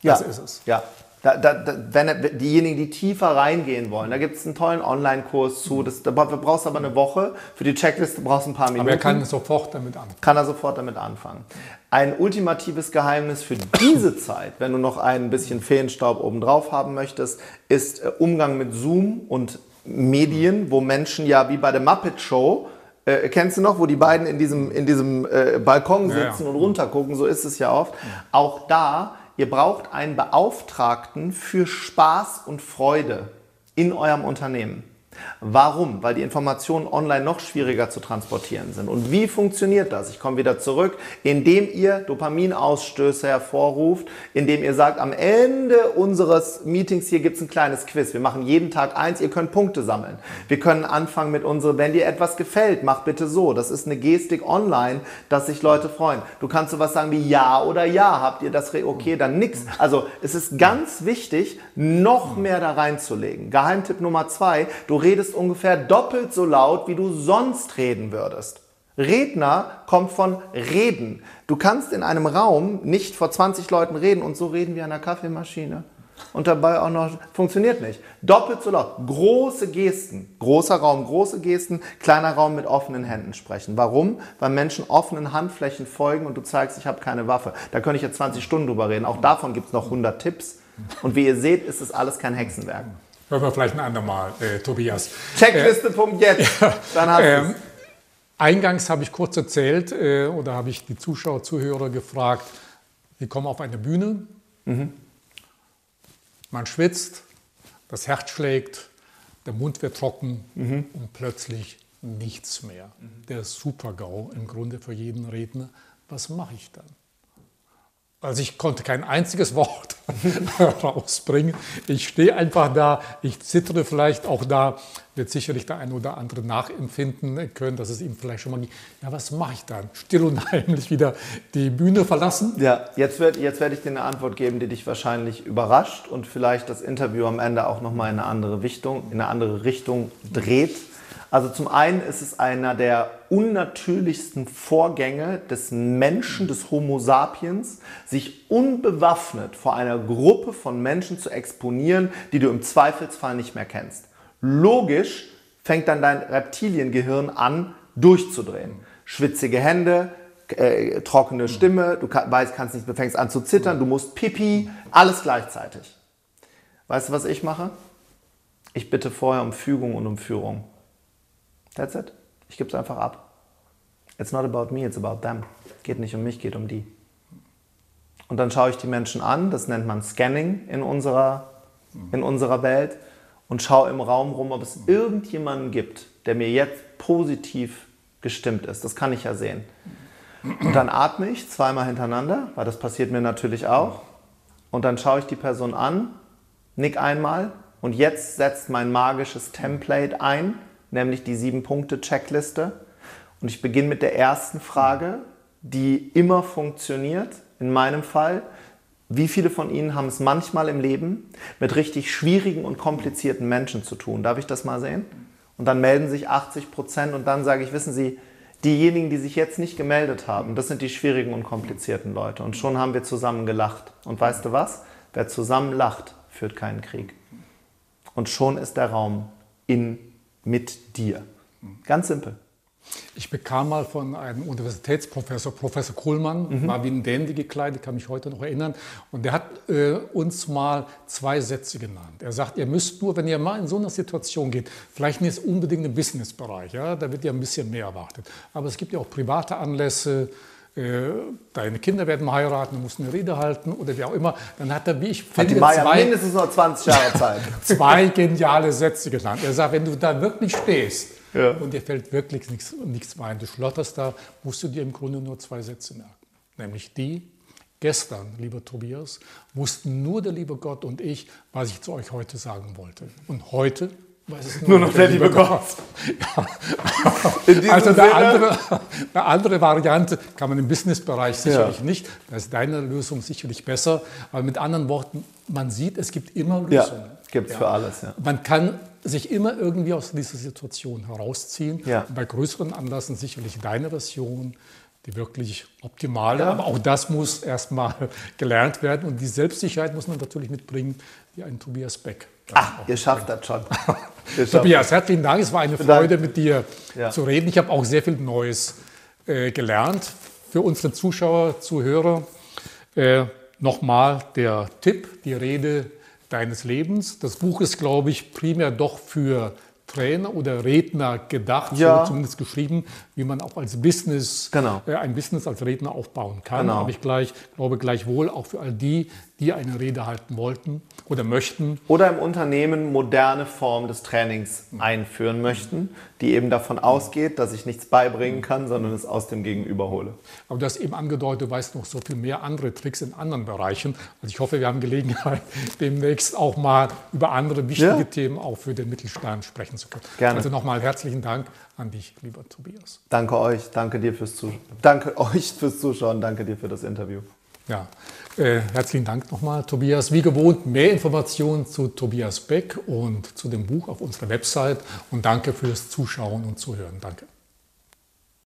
Ja. das ist es. Ja. Da, da, da, wenn diejenigen, die tiefer reingehen wollen, da gibt es einen tollen Online-Kurs zu. Das, da bra- brauchst du aber eine Woche. Für die Checkliste brauchst du ein paar Minuten. Aber er kann sofort damit anfangen. kann er sofort damit anfangen. ein ultimatives Geheimnis für diese Zeit, wenn du noch ein bisschen Feenstaub obendrauf haben möchtest, ist äh, Umgang mit Zoom und Medien, wo Menschen ja wie bei der Muppet Show, äh, kennst du noch, wo die beiden in diesem, in diesem äh, Balkon sitzen ja, ja. und runtergucken, so ist es ja oft. Auch da, ihr braucht einen Beauftragten für Spaß und Freude in eurem Unternehmen. Warum? Weil die Informationen online noch schwieriger zu transportieren sind. Und wie funktioniert das? Ich komme wieder zurück, indem ihr Dopaminausstöße hervorruft, indem ihr sagt, am Ende unseres Meetings hier gibt es ein kleines Quiz. Wir machen jeden Tag eins, ihr könnt Punkte sammeln. Wir können anfangen mit unserer, wenn dir etwas gefällt, mach bitte so. Das ist eine Gestik online, dass sich Leute freuen. Du kannst sowas sagen wie ja oder ja. Habt ihr das okay, dann nix. Also es ist ganz wichtig, noch mehr da reinzulegen. Geheimtipp Nummer zwei, du redest ungefähr doppelt so laut, wie du sonst reden würdest. Redner kommt von reden. Du kannst in einem Raum nicht vor 20 Leuten reden und so reden wie an einer Kaffeemaschine. Und dabei auch noch, funktioniert nicht. Doppelt so laut. Große Gesten. Großer Raum, große Gesten. Kleiner Raum mit offenen Händen sprechen. Warum? Weil Menschen offenen Handflächen folgen und du zeigst, ich habe keine Waffe. Da könnte ich jetzt 20 Stunden drüber reden. Auch davon gibt es noch 100 Tipps. Und wie ihr seht, ist es alles kein Hexenwerk. Hören wir vielleicht ein andermal, äh, Tobias. Checkliste, äh, Punkt jetzt. Dann hast ähm, Eingangs habe ich kurz erzählt, äh, oder habe ich die Zuschauer, Zuhörer gefragt, wir kommen auf eine Bühne, mhm. man schwitzt, das Herz schlägt, der Mund wird trocken mhm. und plötzlich nichts mehr. Mhm. Der Super-GAU im Grunde für jeden Redner. Was mache ich dann? Also ich konnte kein einziges Wort rausbringen. Ich stehe einfach da, ich zittere vielleicht auch da, wird sicherlich der eine oder andere nachempfinden können, dass es ihm vielleicht schon mal, ja was mache ich dann? Still und heimlich wieder die Bühne verlassen? Ja, jetzt, wird, jetzt werde ich dir eine Antwort geben, die dich wahrscheinlich überrascht und vielleicht das Interview am Ende auch nochmal in eine andere Richtung, in eine andere Richtung dreht. Also zum einen ist es einer der unnatürlichsten Vorgänge des Menschen, des Homo sapiens, sich unbewaffnet vor einer Gruppe von Menschen zu exponieren, die du im Zweifelsfall nicht mehr kennst. Logisch fängt dann dein Reptiliengehirn an durchzudrehen. Schwitzige Hände, äh, trockene Stimme, du kann, weißt, kannst nicht, du fängst an zu zittern, du musst pipi, alles gleichzeitig. Weißt du, was ich mache? Ich bitte vorher um Fügung und um Führung. That's it. Ich gebe es einfach ab. It's not about me, it's about them. Geht nicht um mich, geht um die. Und dann schaue ich die Menschen an, das nennt man Scanning in unserer, in unserer Welt, und schaue im Raum rum, ob es irgendjemanden gibt, der mir jetzt positiv gestimmt ist. Das kann ich ja sehen. Und dann atme ich zweimal hintereinander, weil das passiert mir natürlich auch. Und dann schaue ich die Person an, nick einmal und jetzt setzt mein magisches Template ein, nämlich die Sieben-Punkte-Checkliste. Und ich beginne mit der ersten Frage, die immer funktioniert, in meinem Fall. Wie viele von Ihnen haben es manchmal im Leben mit richtig schwierigen und komplizierten Menschen zu tun? Darf ich das mal sehen? Und dann melden sich 80 Prozent und dann sage ich, wissen Sie, diejenigen, die sich jetzt nicht gemeldet haben, das sind die schwierigen und komplizierten Leute. Und schon haben wir zusammen gelacht. Und weißt du was? Wer zusammen lacht, führt keinen Krieg. Und schon ist der Raum in mit dir. Ganz simpel. Ich bekam mal von einem Universitätsprofessor, Professor Kohlmann, mhm. war wie ein Dandy gekleidet, kann mich heute noch erinnern. Und der hat äh, uns mal zwei Sätze genannt. Er sagt, ihr müsst nur, wenn ihr mal in so einer Situation geht, vielleicht nicht unbedingt im Businessbereich, ja, da wird ja ein bisschen mehr erwartet. Aber es gibt ja auch private Anlässe, deine Kinder werden heiraten, du musst eine Rede halten oder wie auch immer. Dann hat er, wie ich finde, hat Maya zwei, mindestens noch 20 Jahre Zeit. zwei geniale Sätze genannt. Er sagt, wenn du da wirklich stehst ja. und dir fällt wirklich nichts, nichts ein, du schlotterst da, musst du dir im Grunde nur zwei Sätze merken. Nämlich die, gestern, lieber Tobias, wussten nur der liebe Gott und ich, was ich zu euch heute sagen wollte. Und heute nur, noch der, liebe Gott. Gott. Ja. Also eine andere, eine andere Variante kann man im Businessbereich sicherlich ja. nicht. Da ist deine Lösung sicherlich besser. Aber mit anderen Worten, man sieht, es gibt immer Lösungen. Ja, gibt es für alles. Ja. Man kann sich immer irgendwie aus dieser Situation herausziehen. Ja. Bei größeren Anlassen sicherlich deine Version, die wirklich optimale. Ja. Aber auch das muss erstmal gelernt werden. Und die Selbstsicherheit muss man natürlich mitbringen, wie ein Tobias Beck. Ach, ihr schafft das schon. Tobias, herzlichen Dank. Es war eine Freude, mit dir ja. zu reden. Ich habe auch sehr viel Neues äh, gelernt. für unsere Zuschauer, Zuhörer äh, nochmal der Tipp, die Rede deines Lebens. Das Buch ist, glaube ich, primär doch für Trainer oder Redner gedacht, ja. so zumindest geschrieben, wie man auch als Business, genau. äh, ein Business als Redner aufbauen kann. Genau. Aber ich gleich, glaube gleichwohl auch für all die, die eine Rede halten wollten oder möchten. Oder im Unternehmen moderne Formen des Trainings einführen möchten, die eben davon ausgeht, dass ich nichts beibringen kann, sondern es aus dem Gegenüber hole. Aber du hast eben angedeutet, du weißt noch so viel mehr andere Tricks in anderen Bereichen. Also ich hoffe, wir haben Gelegenheit, demnächst auch mal über andere wichtige ja. Themen auch für den Mittelstand sprechen zu können. Gerne. Also nochmal herzlichen Dank an dich, lieber Tobias. Danke euch, danke dir fürs Zuschauen. Danke euch fürs Zuschauen, danke dir für das Interview. Ja, äh, herzlichen Dank nochmal, Tobias. Wie gewohnt, mehr Informationen zu Tobias Beck und zu dem Buch auf unserer Website. Und danke fürs Zuschauen und Zuhören. Danke.